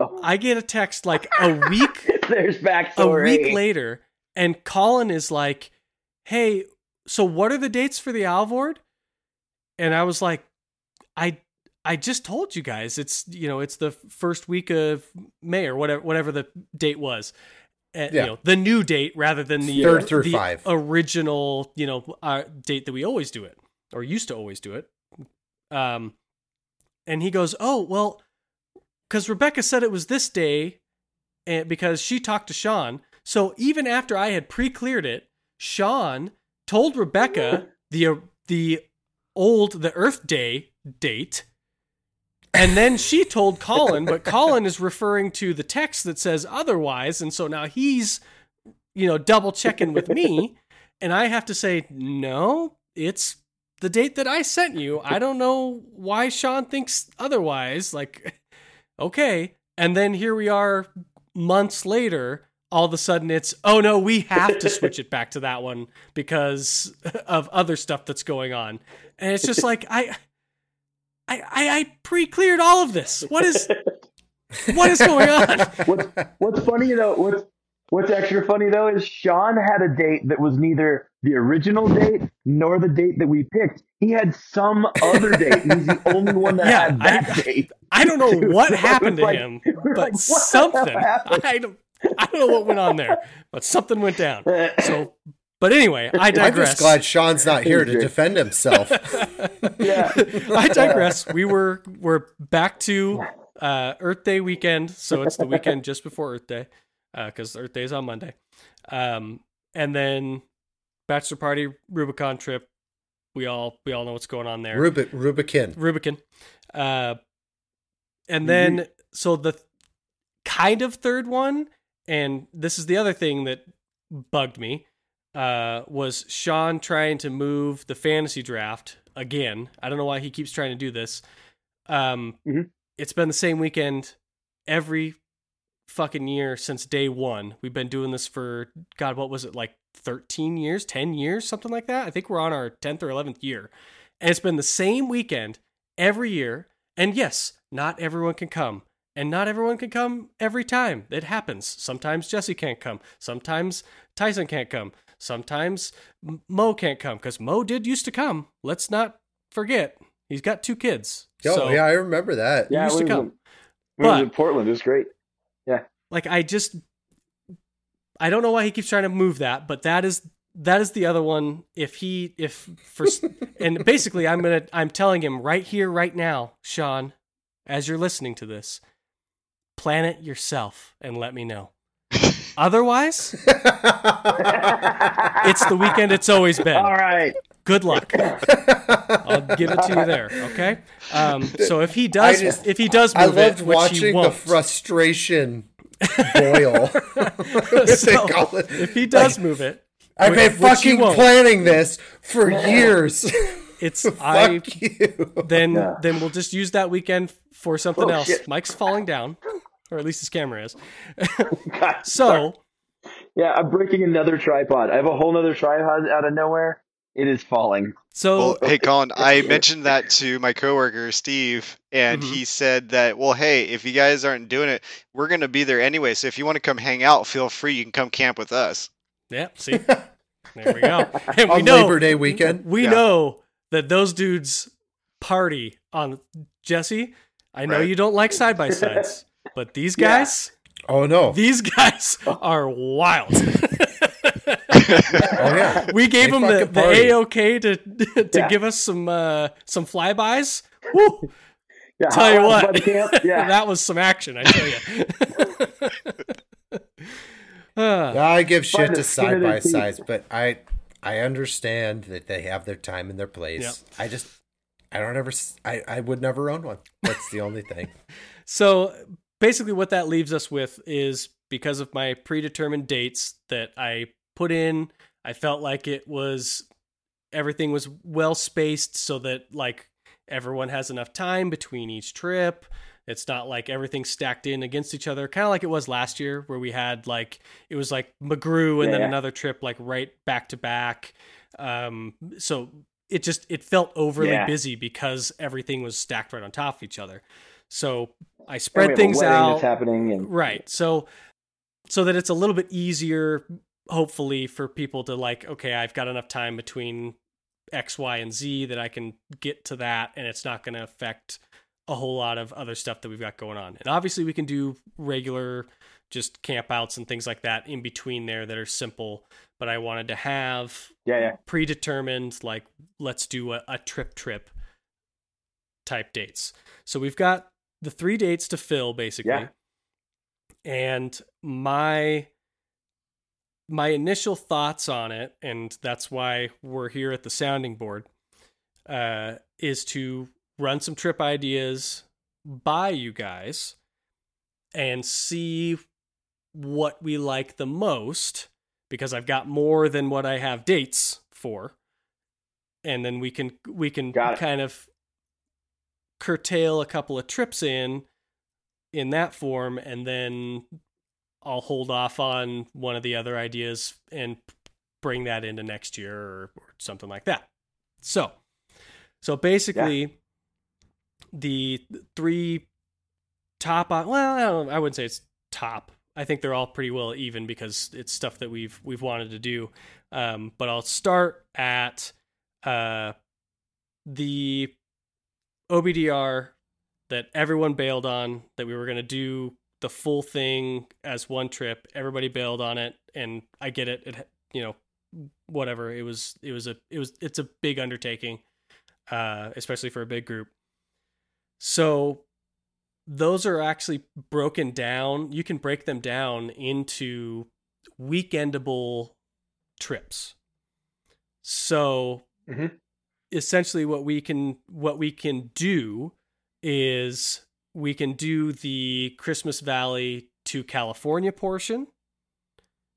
Oh. i get a text like a week There's backstory. a week later and colin is like hey so what are the dates for the alvord and i was like i i just told you guys it's you know it's the first week of may or whatever whatever the date was Uh, Yeah. you know the new date rather than the Third through the five. original you know uh, date that we always do it or used to always do it um and he goes oh well because rebecca said it was this day and because she talked to sean so even after i had pre-cleared it sean told rebecca the uh, the old the Earth Day date. And then she told Colin, but Colin is referring to the text that says otherwise, and so now he's you know double checking with me, and I have to say no, it's the date that I sent you. I don't know why Sean thinks otherwise. Like, okay. And then here we are months later. All of a sudden, it's oh no, we have to switch it back to that one because of other stuff that's going on, and it's just like I, I, I pre-cleared all of this. What is, what is going on? What's What's funny though? What's What's extra funny though is Sean had a date that was neither the original date nor the date that we picked. He had some other date. He's the only one that yeah, had that I, date. I don't know what happened to like, him, but like, something. I don't. I don't know what went on there, but something went down. So, but anyway, I digress. I'm just glad Sean's not here to defend himself. yeah, I digress. We were we're back to uh, Earth Day weekend, so it's the weekend just before Earth Day because uh, Earth Day is on Monday. Um, and then bachelor party, Rubicon trip. We all we all know what's going on there. Rubic Rubicon. Rubicon. Uh, and then mm-hmm. so the kind of third one, and this is the other thing that bugged me, uh, was Sean trying to move the fantasy draft again. I don't know why he keeps trying to do this. Um, mm-hmm. It's been the same weekend every fucking year since day one. We've been doing this for God, what was it like 13 years, 10 years, something like that? I think we're on our 10th or 11th year. And it's been the same weekend every year. And yes, not everyone can come. And not everyone can come every time. It happens. Sometimes Jesse can't come. Sometimes Tyson can't come. Sometimes Mo can't come because Mo did used to come. Let's not forget. He's got two kids. Oh, so yeah, I remember that. Yeah, he used to come. In, but, in Portland. It was great. Yeah. Like I just I don't know why he keeps trying to move that, but that is that is the other one. If he if for and basically I'm gonna I'm telling him right here right now, Sean, as you're listening to this, plan it yourself and let me know. Otherwise, it's the weekend it's always been. All right. Good luck. I'll give it to you there. Okay. Um, so if he does, just, if he does move it, I loved it, watching the frustration boil. so, if he does like, move it, I've been fucking planning this for years. It's I. You. Then yeah. then we'll just use that weekend for something oh, else. Shit. Mike's falling down, or at least his camera is. God, so. Yeah, I'm breaking another tripod. I have a whole other tripod out of nowhere. It is falling. So, well, hey, Colin, I mentioned that to my coworker Steve, and mm-hmm. he said that, well, hey, if you guys aren't doing it, we're going to be there anyway. So if you want to come hang out, feel free. You can come camp with us. Yeah, see, there we go. And we on know, Labor Day weekend, we yeah. know that those dudes party on Jesse. I know right. you don't like side by sides, but these guys. Yeah. Oh no, these guys are wild. oh yeah, we gave they them the, the a okay to to yeah. give us some uh, some flybys. Woo! Yeah, tell you what, yeah. that was some action. I tell you. uh, I give shit to side by sides, but I I understand that they have their time and their place. Yep. I just I don't ever I I would never own one. That's the only thing. so basically, what that leaves us with is because of my predetermined dates that I put in. I felt like it was everything was well spaced so that like everyone has enough time between each trip. It's not like everything's stacked in against each other, kind of like it was last year where we had like it was like McGrew and yeah, then another trip like right back to back. Um, so it just it felt overly yeah. busy because everything was stacked right on top of each other. So I spread things out. happening and right. So so that it's a little bit easier hopefully for people to like okay i've got enough time between x y and z that i can get to that and it's not going to affect a whole lot of other stuff that we've got going on and obviously we can do regular just campouts and things like that in between there that are simple but i wanted to have yeah, yeah. predetermined like let's do a, a trip trip type dates so we've got the three dates to fill basically yeah. and my my initial thoughts on it, and that's why we're here at the sounding board, uh, is to run some trip ideas by you guys and see what we like the most because I've got more than what I have dates for. And then we can we can kind of curtail a couple of trips in in that form and then I'll hold off on one of the other ideas and bring that into next year or, or something like that. So, so basically, yeah. the three top, well, I, I wouldn't say it's top. I think they're all pretty well even because it's stuff that we've we've wanted to do. Um, but I'll start at uh, the OBDR that everyone bailed on that we were going to do the full thing as one trip. Everybody bailed on it, and I get it. It you know whatever it was it was a it was it's a big undertaking uh especially for a big group so those are actually broken down you can break them down into weekendable trips so mm-hmm. Essentially what we can what we can do is we can do the christmas valley to california portion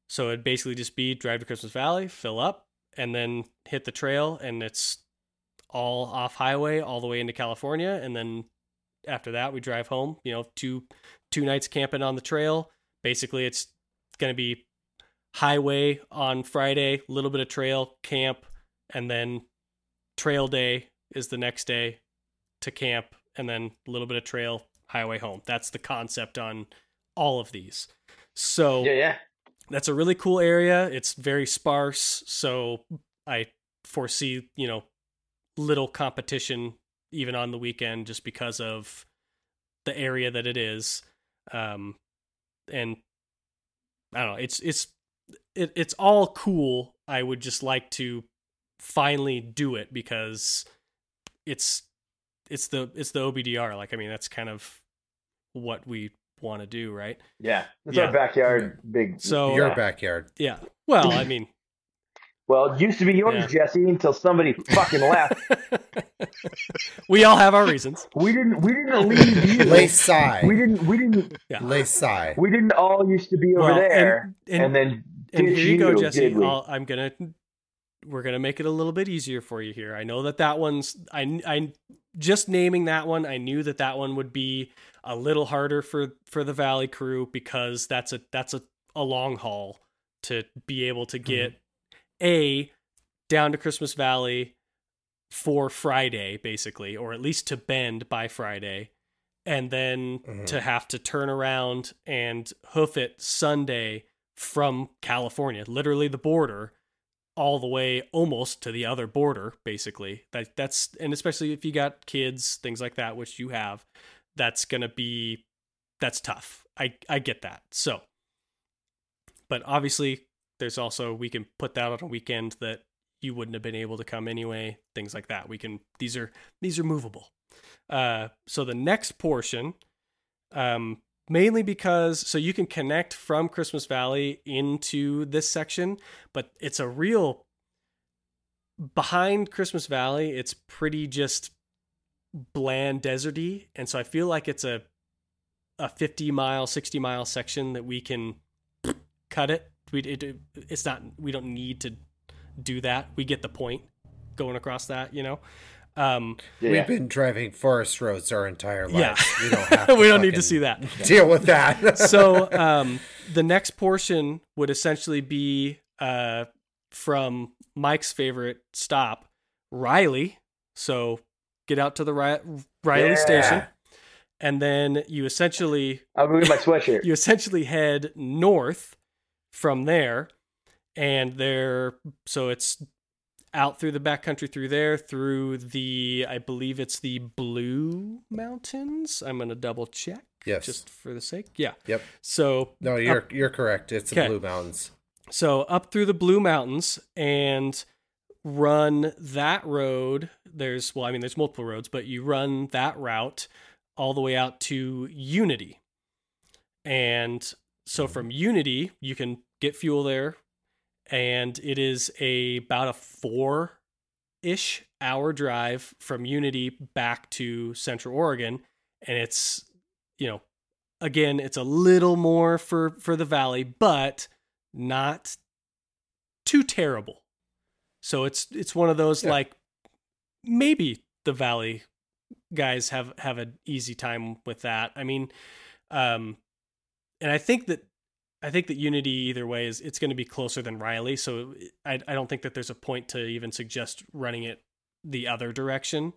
so it'd basically just be drive to Christmas Valley, fill up, and then hit the trail, and it's all off highway all the way into California, and then after that we drive home. You know, two two nights camping on the trail. Basically, it's going to be highway on Friday, a little bit of trail, camp, and then trail day is the next day to camp, and then a little bit of trail, highway home. That's the concept on all of these. So yeah, yeah that's a really cool area. It's very sparse, so I foresee, you know, little competition even on the weekend just because of the area that it is. Um and I don't know, it's it's it, it's all cool. I would just like to finally do it because it's it's the it's the OBDR. Like I mean that's kind of what we want to do, right? Yeah, it's yeah. our backyard. Big. So your yeah. backyard. Yeah. Well, I mean. Well, it used to be yours, yeah. Jesse, until somebody fucking left. we all have our reasons. We didn't. We didn't leave you. Lay side. We didn't. We didn't. Yeah. Lay side. We didn't all used to be over well, there, and, and, and, then. And here you, go, Jesse. I'm gonna. We're gonna make it a little bit easier for you here. I know that that one's. I. I just naming that one. I knew that that one would be a little harder for for the Valley crew because that's a that's a, a long haul to be able to get mm-hmm. a down to Christmas Valley for Friday basically or at least to Bend by Friday and then mm-hmm. to have to turn around and hoof it Sunday from California, literally the border all the way almost to the other border basically. That that's and especially if you got kids, things like that which you have that's going to be that's tough. I I get that. So but obviously there's also we can put that on a weekend that you wouldn't have been able to come anyway, things like that. We can these are these are movable. Uh so the next portion um mainly because so you can connect from Christmas Valley into this section, but it's a real behind Christmas Valley, it's pretty just bland deserty and so i feel like it's a a 50 mile 60 mile section that we can cut it. We it, it's not we don't need to do that. We get the point going across that you know um, yeah. we've been driving forest roads our entire life yeah. we don't have we don't need to see that deal with that so um, the next portion would essentially be uh, from mike's favorite stop riley so get out to the Riley yeah. station, and then you essentially I'm moving my sweatshirt. you essentially head north from there, and there so it's out through the backcountry through there through the I believe it's the Blue Mountains. I'm gonna double check. Yes, just for the sake. Yeah. Yep. So no, you're up, you're correct. It's the Blue Mountains. So up through the Blue Mountains and run that road. There's, well, I mean, there's multiple roads, but you run that route all the way out to Unity. And so mm-hmm. from Unity, you can get fuel there. And it is a about a four ish hour drive from Unity back to Central Oregon, and it's you know again it's a little more for for the valley, but not too terrible. So it's it's one of those yeah. like maybe the valley guys have have an easy time with that. I mean, um, and I think that I think that Unity either way is it's going to be closer than Riley. So I I don't think that there's a point to even suggest running it the other direction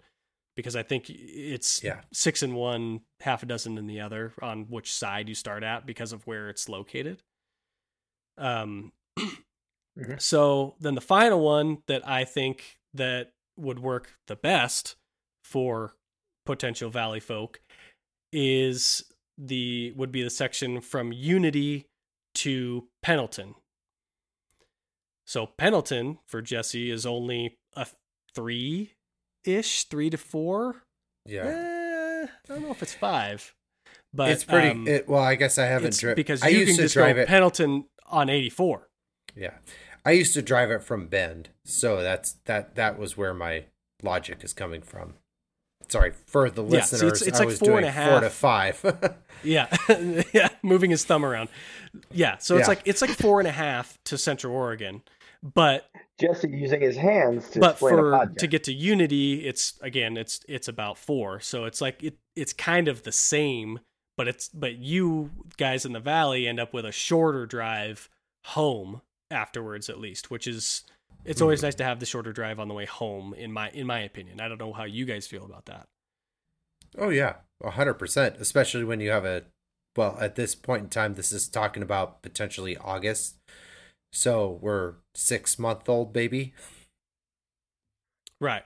because I think it's yeah. six in one, half a dozen in the other on which side you start at because of where it's located. Um, mm-hmm. so then the final one that I think that would work the best for potential Valley folk is the would be the section from Unity to Pendleton. So Pendleton for Jesse is only a three ish, three to four. Yeah. Eh, I don't know if it's five, but it's pretty. Um, it, well, I guess I haven't driven it because you used can to just drive go it. Pendleton on eighty four. Yeah, I used to drive it from Bend, so that's that. That was where my logic is coming from. Sorry for the listeners. Yeah, it's, it's I like four and a half, four to five. yeah, yeah, moving his thumb around. Yeah, so it's yeah. like it's like four and a half to Central Oregon, but Jesse using his hands to but for to get to Unity, it's again it's it's about four. So it's like it it's kind of the same, but it's but you guys in the valley end up with a shorter drive home afterwards at least, which is it's always mm-hmm. nice to have the shorter drive on the way home in my in my opinion. I don't know how you guys feel about that. Oh yeah, hundred percent. Especially when you have a well at this point in time, this is talking about potentially August. So we're six month old baby. Right.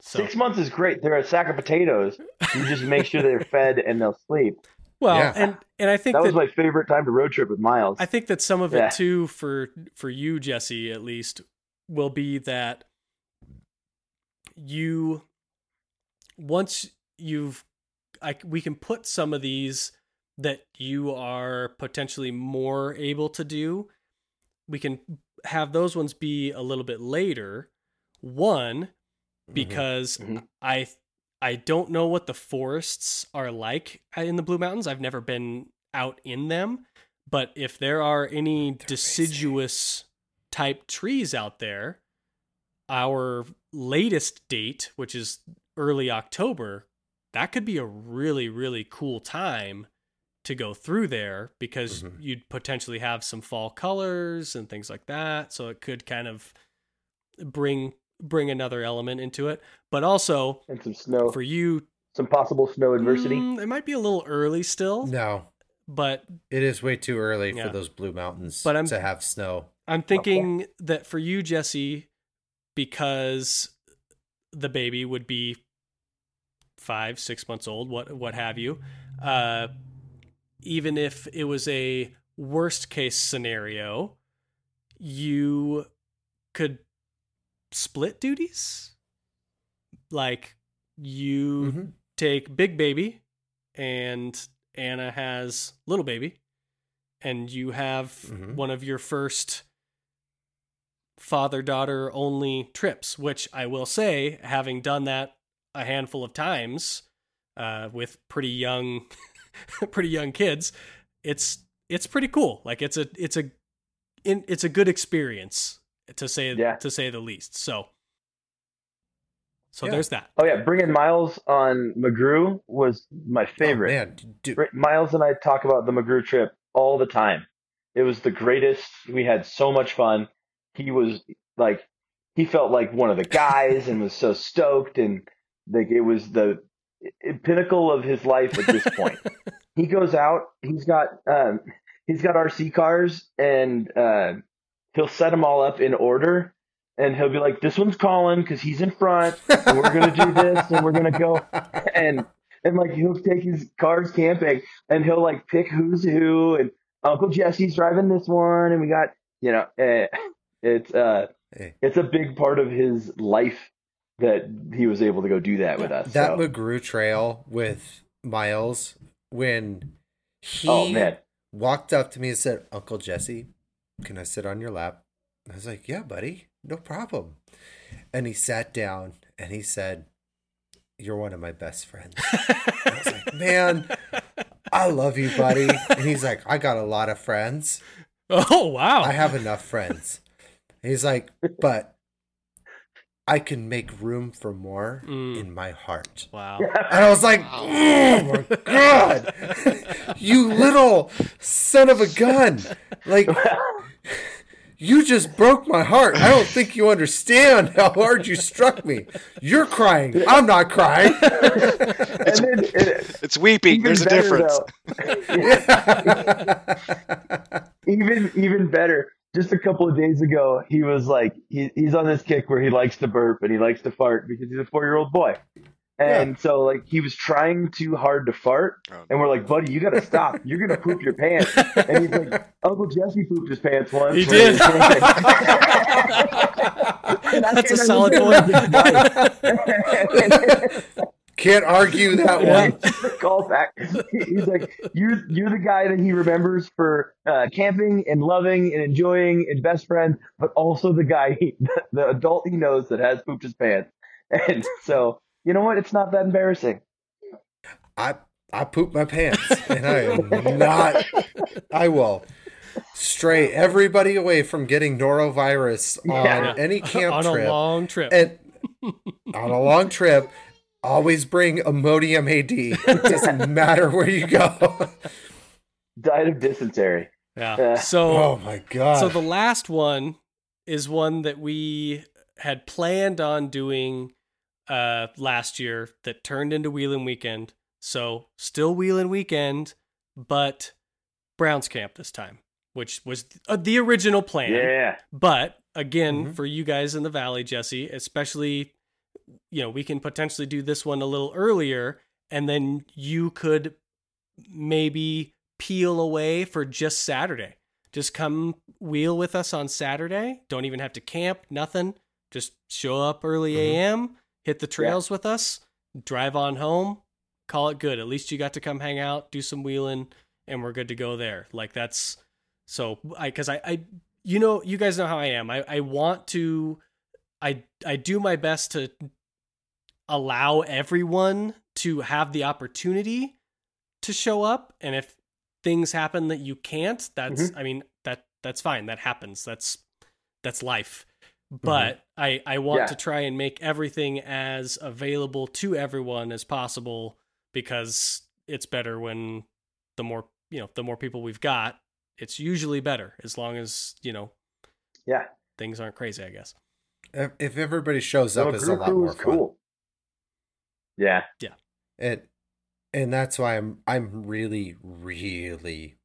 So. Six months is great. They're a sack of potatoes. You just make sure they're fed and they'll sleep. Well, yeah. and and I think that, that, was my favorite time to road trip with Miles. I think that some of yeah. it too for for you, Jesse, at least, will be that you once you've I, we can put some of these that you are potentially more able to do. We can have those ones be a little bit later. One mm-hmm. because mm-hmm. i i don't know what the forests are like in the blue mountains. I've never been out in them. But if there are any They're deciduous type trees out there our latest date, which is early October, that could be a really, really cool time to go through there because mm-hmm. you'd potentially have some fall colors and things like that. So it could kind of bring bring another element into it. But also and some snow for you some possible snow adversity. Mm, it might be a little early still. No. But it is way too early yeah. for those blue mountains but I'm, to have snow. I'm thinking okay. that for you, Jesse, because the baby would be five, six months old, what what have you. Uh, even if it was a worst case scenario, you could split duties. Like you mm-hmm. take big baby and Anna has little baby and you have mm-hmm. one of your first father daughter only trips, which I will say, having done that a handful of times uh, with pretty young, pretty young kids, it's it's pretty cool. Like it's a it's a it's a good experience to say yeah. to say the least. So. So yeah. there's that. Oh yeah, bringing Miles on McGrew was my oh, favorite. Oh, man. Dude. Miles and I talk about the McGrew trip all the time. It was the greatest. We had so much fun he was like he felt like one of the guys and was so stoked and like it was the pinnacle of his life at this point. he goes out, he's got um, he's got RC cars and uh, he'll set them all up in order and he'll be like, "This one's calling because he's in front, and we're gonna do this, and we're gonna go." And and like he'll take his cars camping, and he'll like pick who's who, and Uncle Jesse's driving this one, and we got you know, uh, it's uh, hey. it's a big part of his life that he was able to go do that with us. That so. McGrew Trail with Miles when he oh, man. walked up to me and said, "Uncle Jesse, can I sit on your lap?" I was like, "Yeah, buddy, no problem." and he sat down and he said, "You're one of my best friends." I was like, "Man, I love you, buddy." And he's like, "I got a lot of friends. Oh wow! I have enough friends." And he's like, "But." I can make room for more Mm. in my heart. wow. And I was like, oh my God, you little son of a gun. Like, you just broke my heart. I don't think you understand how hard you struck me. You're crying. I'm not crying. and then, it, It's weeping. There's a difference. though, even even better. Just a couple of days ago, he was like, he, he's on this kick where he likes to burp and he likes to fart because he's a four year old boy. And so, like, he was trying too hard to fart, Oh. and we're like, "Buddy, you gotta stop! You're gonna poop your pants." And he's like, "Uncle Jesse pooped his pants once." He did. That's a solid point. Can't argue that Yeah. one. call back. He's like, you're you're the guy that he remembers for uh, camping and loving and enjoying and best friend, but also the guy, he, the adult he knows that has pooped his pants. And so, you know what? It's not that embarrassing. I I poop my pants, and I am not. I will stray everybody away from getting norovirus on Yeah. any camp on trip. a long trip. and on a long trip, always bring Imodium AD. It doesn't matter where you go. Died of dysentery. yeah. Yeah. So Oh my god! So the last one is one that we had planned on doing uh last year that turned into Wheeling Weekend. So still Wheeling Weekend, but Browns Camp this time, which was uh, the original plan. Yeah. But again, Mhm. for you guys in the valley, Jesse, especially, you know, we can potentially do this one a little earlier, and then you could maybe peel away for just Saturday. Just come wheel with us on Saturday. Don't even have to camp, nothing. Just show up early Mhm. AM, hit the trails with us, drive on home, call it good. At least you got to come hang out, do some wheeling, and we're good to go there. Like that's so I because I, I you know you guys know how I am. I, I want to I I do my best to allow everyone to have the opportunity to show up and if things happen that you can't that's i mean that that's fine that happens that's that's life but i i want Yeah. to try and make everything as available to everyone as possible because it's better when the more you know the more people we've got it's usually better as long as you know Yeah. things aren't crazy i guess if, if everybody shows up, So it's a lot more was fun. Yeah. Yeah. And and that's why I'm I'm really really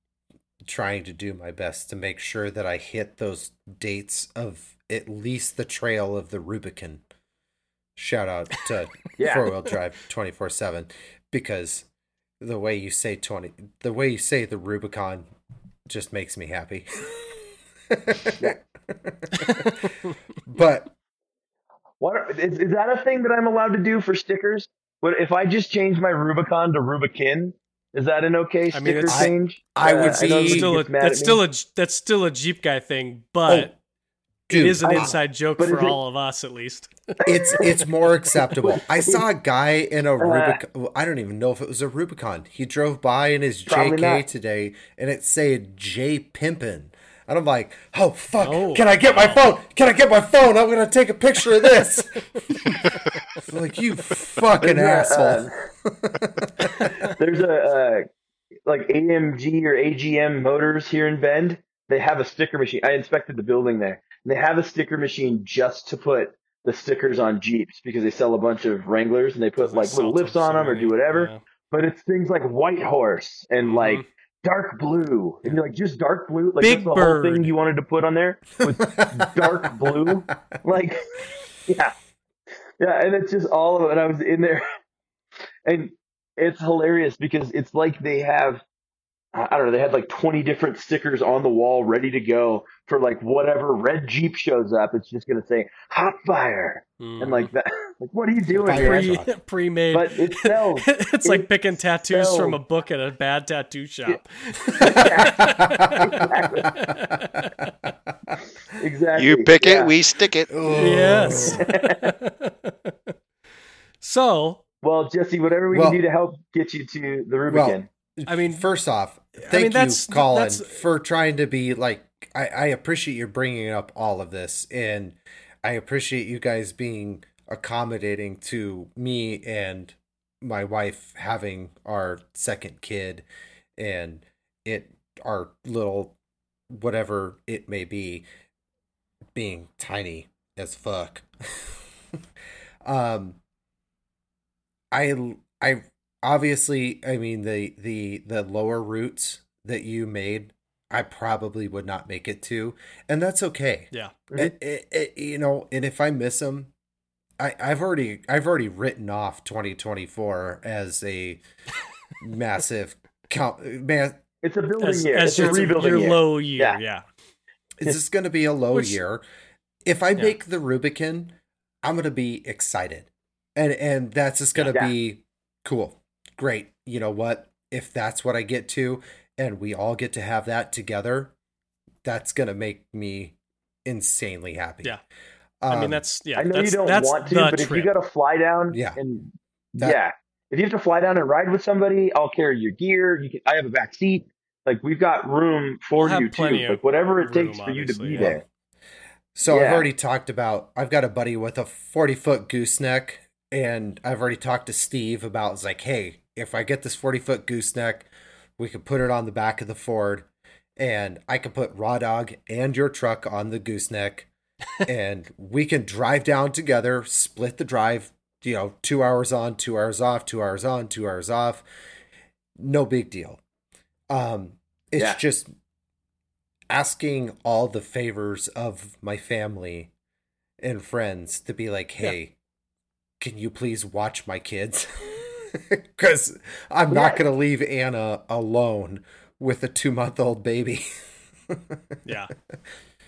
trying to do my best to make sure that I hit those dates of at least the trail of the Rubicon. Shout out to Yeah. four wheel drive twenty four seven because the way you say twenty the way you say the Rubicon just makes me happy. but What are- is, is that a thing that I'm allowed to do for stickers? What if I just change my Rubicon to Rubikin, Is that an okay I sticker mean, it's- change? I would know be- still a, that's still a that's still a jeep guy thing but it dude, is an I- inside joke for it- all of us at least it's it's more acceptable. I saw a guy in Uh, a Rubicon. I don't even know if it was a Rubicon. He drove by in his Probably JK not. today, and it said J Pimpin. And I'm like, oh fuck! Oh, Can I get my phone? Can I get my phone? I'm gonna take a picture of this. like you fucking There's a, asshole. uh, there's a uh, like AMG or AGM Motors here in Bend. They have a sticker machine. I inspected the building there. And they have a sticker machine just to put the stickers on Jeeps because they sell a bunch of Wranglers and they put like little Salt lifts on them or do whatever. Yeah. But it's things like White Horse and Mhm. like dark blue. And you're like, just dark blue? Like Big that's the Bird. whole thing you wanted to put on there? With dark blue? Like, yeah. Yeah, and it's just all of it. And I was in there, and it's hilarious because it's like they have, I I don't know, they had like 20 different stickers on the wall ready to go for like whatever red Jeep shows up. It's just going to say hot fire. Mhm. And like that, Like, what are you doing Fire here? Pre made. But it sells. it's It like picking tattoos sells. from a book at a bad tattoo shop. exactly. exactly. You pick Yeah. it, we stick it. yes. so, Well, Jesse, whatever we Well- can do to help get you to the Well, Rubicon. I mean, first off, I thank mean, that's- you, Colin, that's- for trying to be like. I, I appreciate you bringing up all of this, and I appreciate you guys being accommodating to me and my wife having our second kid, and it our little whatever it may be being tiny as fuck. um, I I obviously i mean the the the lower routes that you made i probably would not make it to and that's okay yeah. Mm-hmm. It- it- it- you know and if i miss them i i've already i've already written off 2024 as a massive count man It's a building As, year. as it's a your, rebuilding your year. low year. Yeah. Yeah. this is going to be a low Which- year if i Yeah. make the rubicon i'm going to be excited and and that's just going to Yeah. be cool great you know what if that's what i get to and we all get to have that together that's going to make me insanely happy Yeah. I mean, Um, that's, yeah. I know that's, you don't that's want to, the but if you got to fly down, Yeah. and That- yeah, if you have to fly down and ride with somebody, I'll carry your gear. You can. I have a back seat. Like we've got room for We'll you too. plenty of Like whatever it room, takes for you to be yeah. there. So I've already talked about I've got a buddy with a 40 foot gooseneck and I've already talked to Steve about it's like, hey, if I get this 40 foot gooseneck, we could put it on the back of the Ford and I could put Raw Dog and your truck on the gooseneck and we can drive down together, split the drive, you know, two hours on, two hours off, two hours on, two hours off. No big deal. Um, it's Yeah. just asking all the favors of my family and friends to be like, hey, can you please watch my kids? Because I'm not going to leave Anna alone with a two month old baby yeah.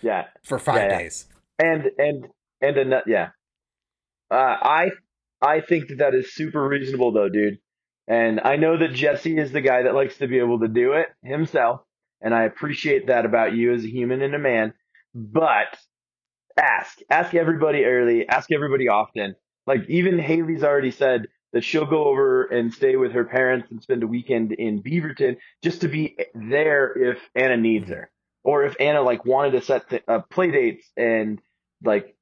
Yeah, for five Yeah, yeah. days. and and and a nut. Yeah, uh, I I think that that is super reasonable though, dude. And I know that Jesse is the guy that likes to be able to do it himself, and I appreciate that about you as a human and a man. But ask, ask everybody early, ask everybody often. Like even Haley's already said that she'll go over and stay with her parents and spend a weekend in Beaverton just to be there if Anna needs her, or if Anna like wanted to set th- uh, play dates and like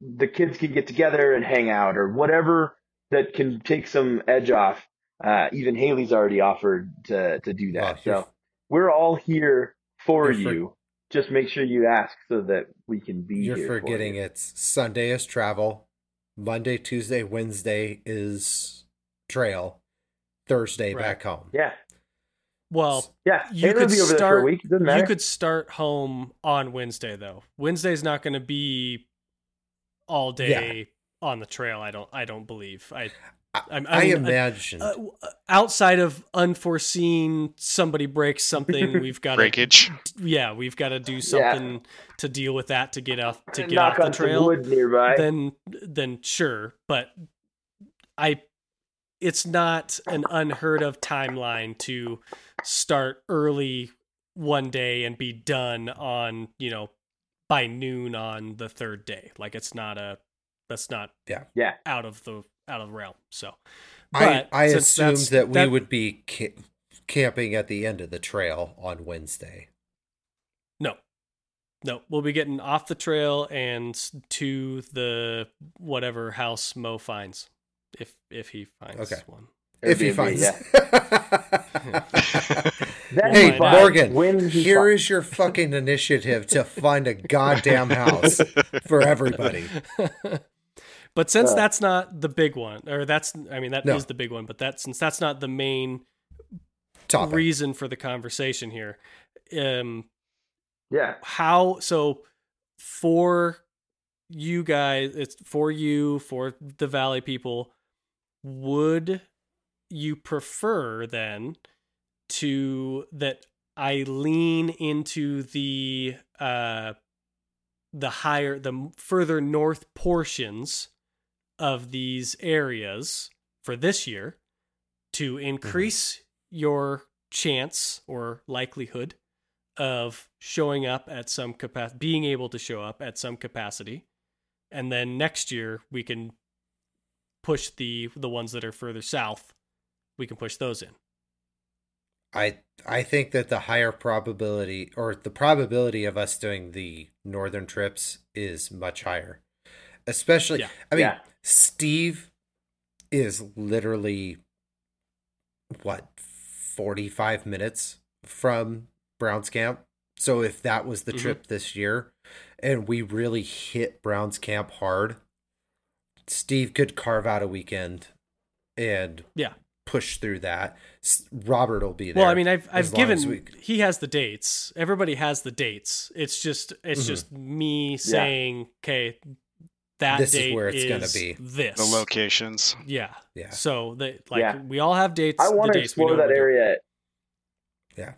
the kids can get together and hang out or whatever that can take some edge off. Uh, even Haley's already offered to to do that. You're- so we're all here for you're for- Just make sure you ask so that we can be You're forgetting for you. it's Sunday is travel, Monday, Tuesday, Wednesday is trail, Thursday Right. back home. Yeah, Well, yeah. you could be over there for a start. week. Doesn't matter. You could start home on Wednesday though. Wednesday's not going to be all day on the trail. I don't. I don't believe. I. I'm, I, mean, uh, imagine. uh, outside of unforeseen somebody breaks something, we've got Breakage. Yeah, we've got to do something to deal with that to get off to get knock off the on some trail. wood nearby. Then, then sure, but I. It's not an unheard of timeline to start early one day and be done on you know by noon on the third day. Like it's not a that's not yeah yeah, out of the out of the realm. So, I, but I since assumed that we would be ca- camping at the end of the trail on Wednesday. No, no, we'll be getting off the trail and to the whatever house Mo finds, if if he finds Okay. one. if he finds. yeah. We'll hey, find. Morgan, When he here fi- is your fucking initiative to find a goddamn house for everybody. but since Uh. that's not the big one, or that's I mean that is No. the big one, but that since that's not the main Topic. reason for the conversation here, um, yeah, how so for you guys it's for you for the valley people would you prefer then to that i lean into the uh the higher the further north portions of these areas for this year to increase mm-hmm. your chance or likelihood of showing up at some capacity, being able to show up at some capacity. And then next year we can push the the ones that are further south. We can push those in. I I think that the higher probability or the probability of us doing the northern trips is much higher. Especially yeah. I mean yeah. Steve is literally what 45 minutes from Browns camp. So if that was the mm-hmm. trip this year and we really hit Browns camp hard, Steve could carve out a weekend and yeah, push through that. Robert will be there. Well, I mean, I've I've given we... he has the dates. Everybody has the dates. It's just it's mm-hmm. just me saying, okay, that this date is where it's is gonna be. This the locations. Yeah, yeah. So that like yeah. we all have dates. I want to explore that area. Yeah,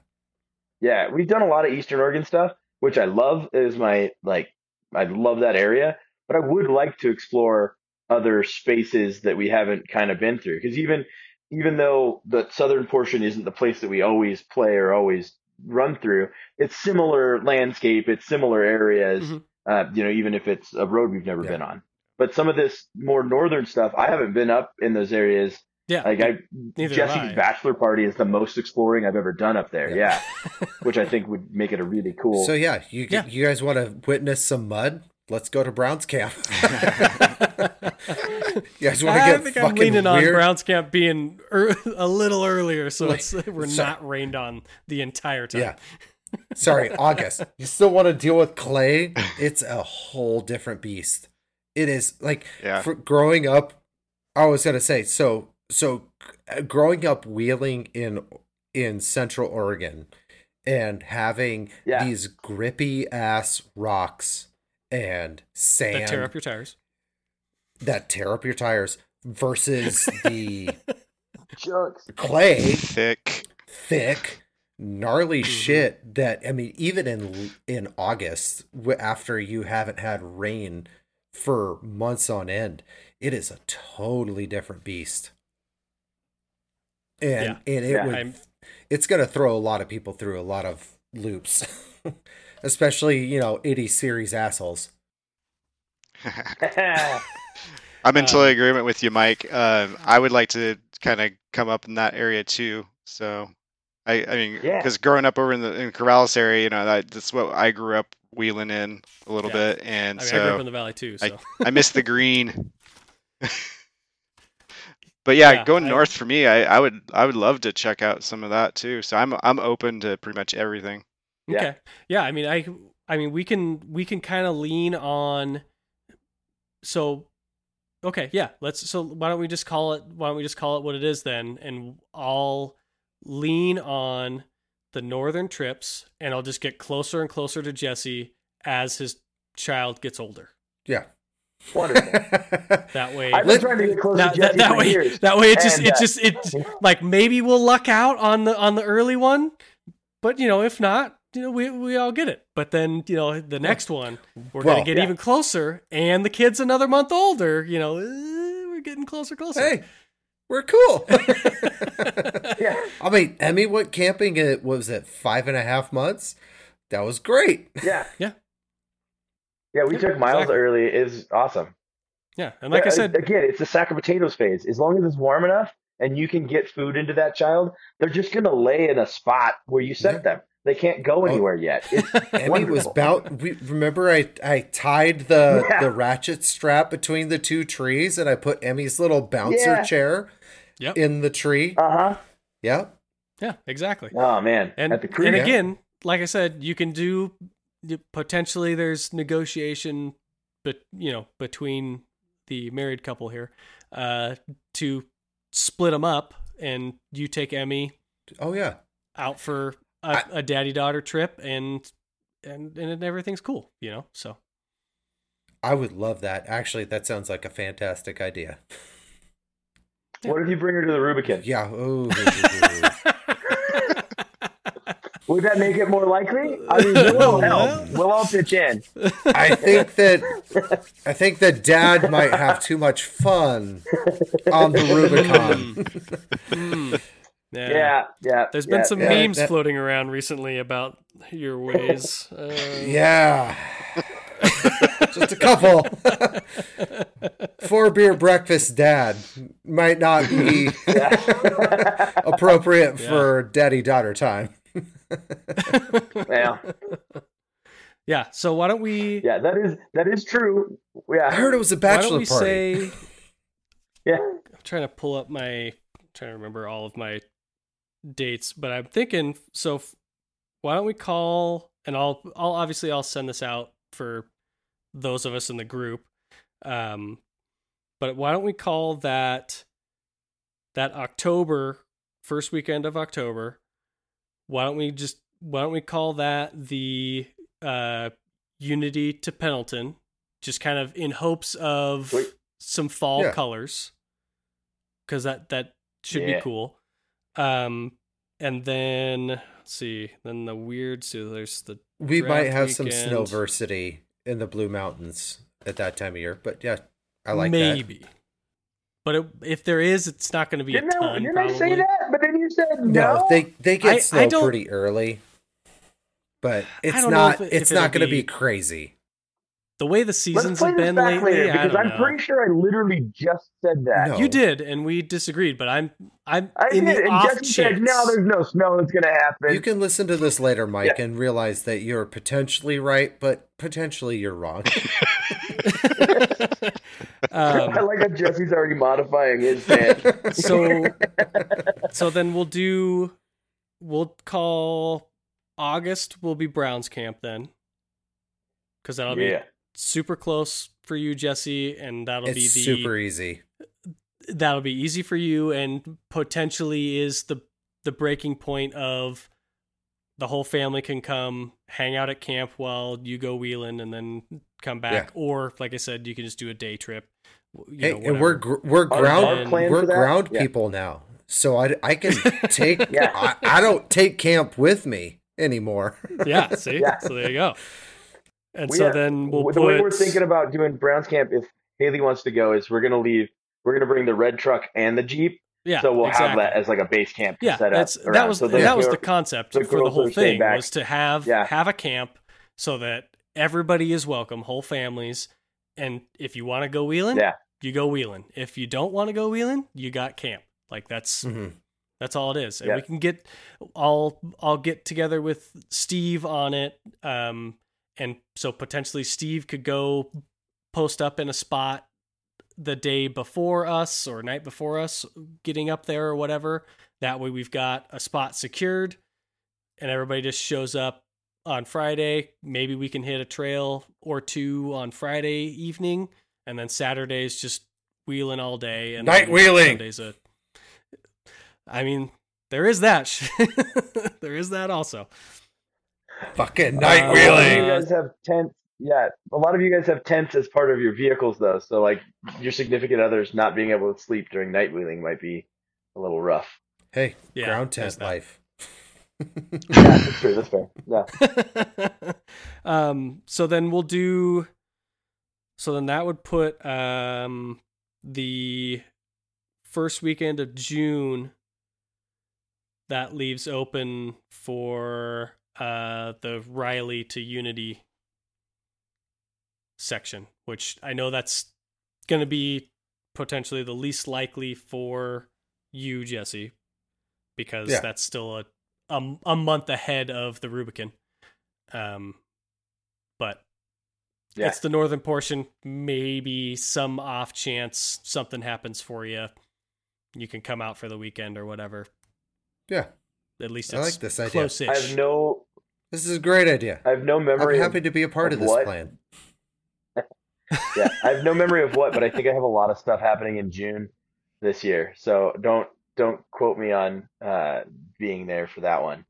yeah. We've done a lot of Eastern Oregon stuff, which I love. Is my like I love that area, but I would like to explore other spaces that we haven't kind of been through because even even though the southern portion isn't the place that we always play or always run through, it's similar landscape, it's similar areas. Mm-hmm. Uh, you know, even if it's a road we've never yeah. been on. But some of this more northern stuff, I haven't been up in those areas. Yeah, like I, Jesse's bachelor party is the most exploring I've ever done up there. Yeah, yeah. which I think would make it a really cool. So yeah, you yeah. you guys want to witness some mud? let's go to Browns camp. you guys want to get I think I'm leaning weird? on Browns camp being er- a little earlier, so like, we're sorry. not rained on the entire time. Yeah. Sorry, August. You still want to deal with clay? It's a whole different beast. It is like yeah. for growing up. I was gonna say so. So uh, growing up wheeling in in Central Oregon and having yeah. these grippy ass rocks and sand that tear up your tires. That tear up your tires versus the Jokes. clay, thick, thick, gnarly mm-hmm. shit. That I mean, even in in August, after you haven't had rain for months on end, it is a totally different beast. And yeah. and it yeah, would, I'm... it's going to throw a lot of people through a lot of loops. especially you know 80 series assholes. I'm in total um, agreement with you, Mike. Uh, I would like to kind of come up in that area too. So, I, I mean, because yeah. growing up over in the in Corvallis area, you know, that, that's what I grew up wheeling in a little yeah. bit, and I mean, so I grew up in the valley too. So. I, I miss the green. but yeah, yeah going I, north for me, I, I would I would love to check out some of that too. So I'm I'm open to pretty much everything. Okay. Yeah. yeah, I mean, I I mean, we can we can kind of lean on. So, okay, yeah. Let's. So why don't we just call it? Why don't we just call it what it is then? And I'll lean on the northern trips, and I'll just get closer and closer to Jesse as his child gets older. Yeah. Wonderful. that way, I've been trying to get close that, to Jesse that, that way, years. That way, it just, and, it uh, just, it like maybe we'll luck out on the on the early one, but you know, if not, you know, we we all get it. But then, you know, the next one, we're well, gonna get yeah. even closer, and the kid's another month older. You know, uh, we're getting closer, closer. Hey, we're cool. yeah. I mean, Emmy went camping at what was it, five and a half months? That was great. Yeah. Yeah. Yeah, we yeah, took Miles exactly. early. Is awesome. Yeah, and like I uh, said, again, it's the sack of potatoes phase. As long as it's warm enough and you can get food into that child, they're just gonna lay in a spot where you set yeah. them. They can't go oh. anywhere oh, yet. Emmy was about. We, remember, I I tied the yeah. the ratchet strap between the two trees, and I put Emmy's little bouncer yeah. chair yep. in the tree. Uh huh. Yeah. Yeah. Exactly. Oh man. And and yeah. again, like I said, you can do potentially. There's negotiation, but you know, between the married couple here, uh, to split them up, and you take Emmy. Oh yeah. Out for a, I, a daddy daughter trip and and and everything's cool, you know. So I would love that. Actually, that sounds like a fantastic idea. What if you bring her to the Rubicon? Yeah. Oh. Would that make it more likely? I mean, we'll all help. We'll all pitch in. I think that I think that Dad might have too much fun on the Rubicon. Mm. Yeah. Yeah, yeah. There's been yeah, some yeah. memes that- floating around recently about your ways. Uh, Yeah. Just a couple. Four beer breakfast dad might not be appropriate for daddy daughter time. Yeah, yeah. So why don't we? yeah. That is that is true. Yeah, I heard it was a Why don't bachelor we party. say? yeah. I'm trying to pull up my. trying to remember all of my dates, but I'm thinking. So, f- why don't we call? And I'll. I'll obviously I'll send this out for those of us in the group. Um, but why don't we call that that October first weekend of October? Why don't we just why don't we call that the uh Unity to Pendleton? Just kind of in hopes of Sweet. some fall Yeah. colors. Cause that that should Yeah. be cool. Um and then let's see, then the weird so there's the we might have some weekend. snowversity in the Blue Mountains at that time of year. But yeah, I like that. maybe. But it, if there is, it's not going to be Didn't, a I, ton. didn't probably. I say that? But then you said No, no. they they get I snow don't- pretty early, but it's don't know it- it's not going to be- be crazy. The way the Let's seasons play have this been back lately, later I because don't I'm know. pretty sure I literally just said that. No. You did, and we disagreed. But I'm I'm I in did, the and off Jesse said, "No, there's no snow that's going to happen." You can listen to this later, Mike, and realize that you're potentially right, but potentially you're wrong. um, I like how Jesse's already modifying his stance. so so then we'll do we'll call August will be Browns camp then because that'll be yeah, super close for you, Jesse, and that'll it's be the super easy. that'll be easy for you and potentially is the the breaking point of the whole family can come hang out at camp while you go wheeling and then come back or like i said you can just do a day trip you Hey, know, and we're gr- we're ground our plan we're for that? ground Yeah. people now, so I I can take Yeah. I, I don't take camp with me anymore. yeah see Yeah. so there you go and We so are- then we'll the put way we're thinking about doing Browns camp, if Haley wants to go, is we're going to leave. We're going to bring the red truck and the jeep, yeah so we'll exactly. have that as like a base camp. Yeah set that's that was so that the- was the concept the for the whole thing was to have Yeah. have a camp so that everybody is welcome whole families and if you want to go wheeling Yeah. you go wheeling if you don't want to go wheeling you got camp like that's Mhm. that's all it is and Yeah. we can get i'll i'll get together with steve on it um and so potentially steve could go post up in a spot the day before us or night before us getting up there or whatever that way we've got a spot secured and everybody just shows up on friday maybe we can hit a trail or two on friday evening and then saturday's just wheeling all day and Night wheeling. Sunday's a I mean, there is that. there is that also. Fucking night A lot you wheeling. guys have tents. Yeah, a lot of you guys have tents as part of your vehicles, though. So like your significant others not being able to sleep during night wheeling might be a little rough. Hey, Yeah, ground there's tent that. life. Yeah, that's true. That's fair. Yeah. um so then we'll do so then that would put um the first weekend of June that leaves open for uh the Riley to Unity section, which I know that's going to be potentially the least likely for you, Jesse, because Yeah. that's still a, a a month ahead of the Rubicon. Um, but Yeah. it's the northern portion. Maybe some off chance something happens for you, you can come out for the weekend or whatever. Yeah, At least I like this idea. close-ish. I have no. This is a great idea. I have no memory. I'm happy of, to be a part of of this what? plan. yeah, I have no memory of what, but I think I have a lot of stuff happening in June this year. So don't don't quote me on uh, being there for that one.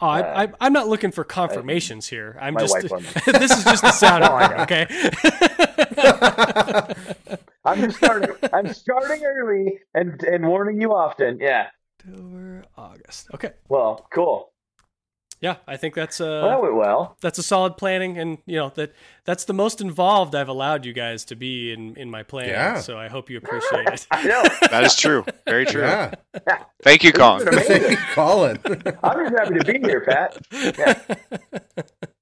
Oh, I, Uh, I, I'm not looking for confirmations here. I'm my just. wife wants this is just the sound No, of it, okay? I'm just starting. I'm starting early and and warning you often. Yeah. October, August. Okay. Well, cool. Yeah, I think that's a well, that went well. That's a solid planning, and you know that that's the most involved I've allowed you guys to be in in my planning. Yeah. So I hope you appreciate it. I know that is true. Very true. Yeah. Thank you, Colin. Thank you, Colin. I'm just happy to be here, Pat. Yeah.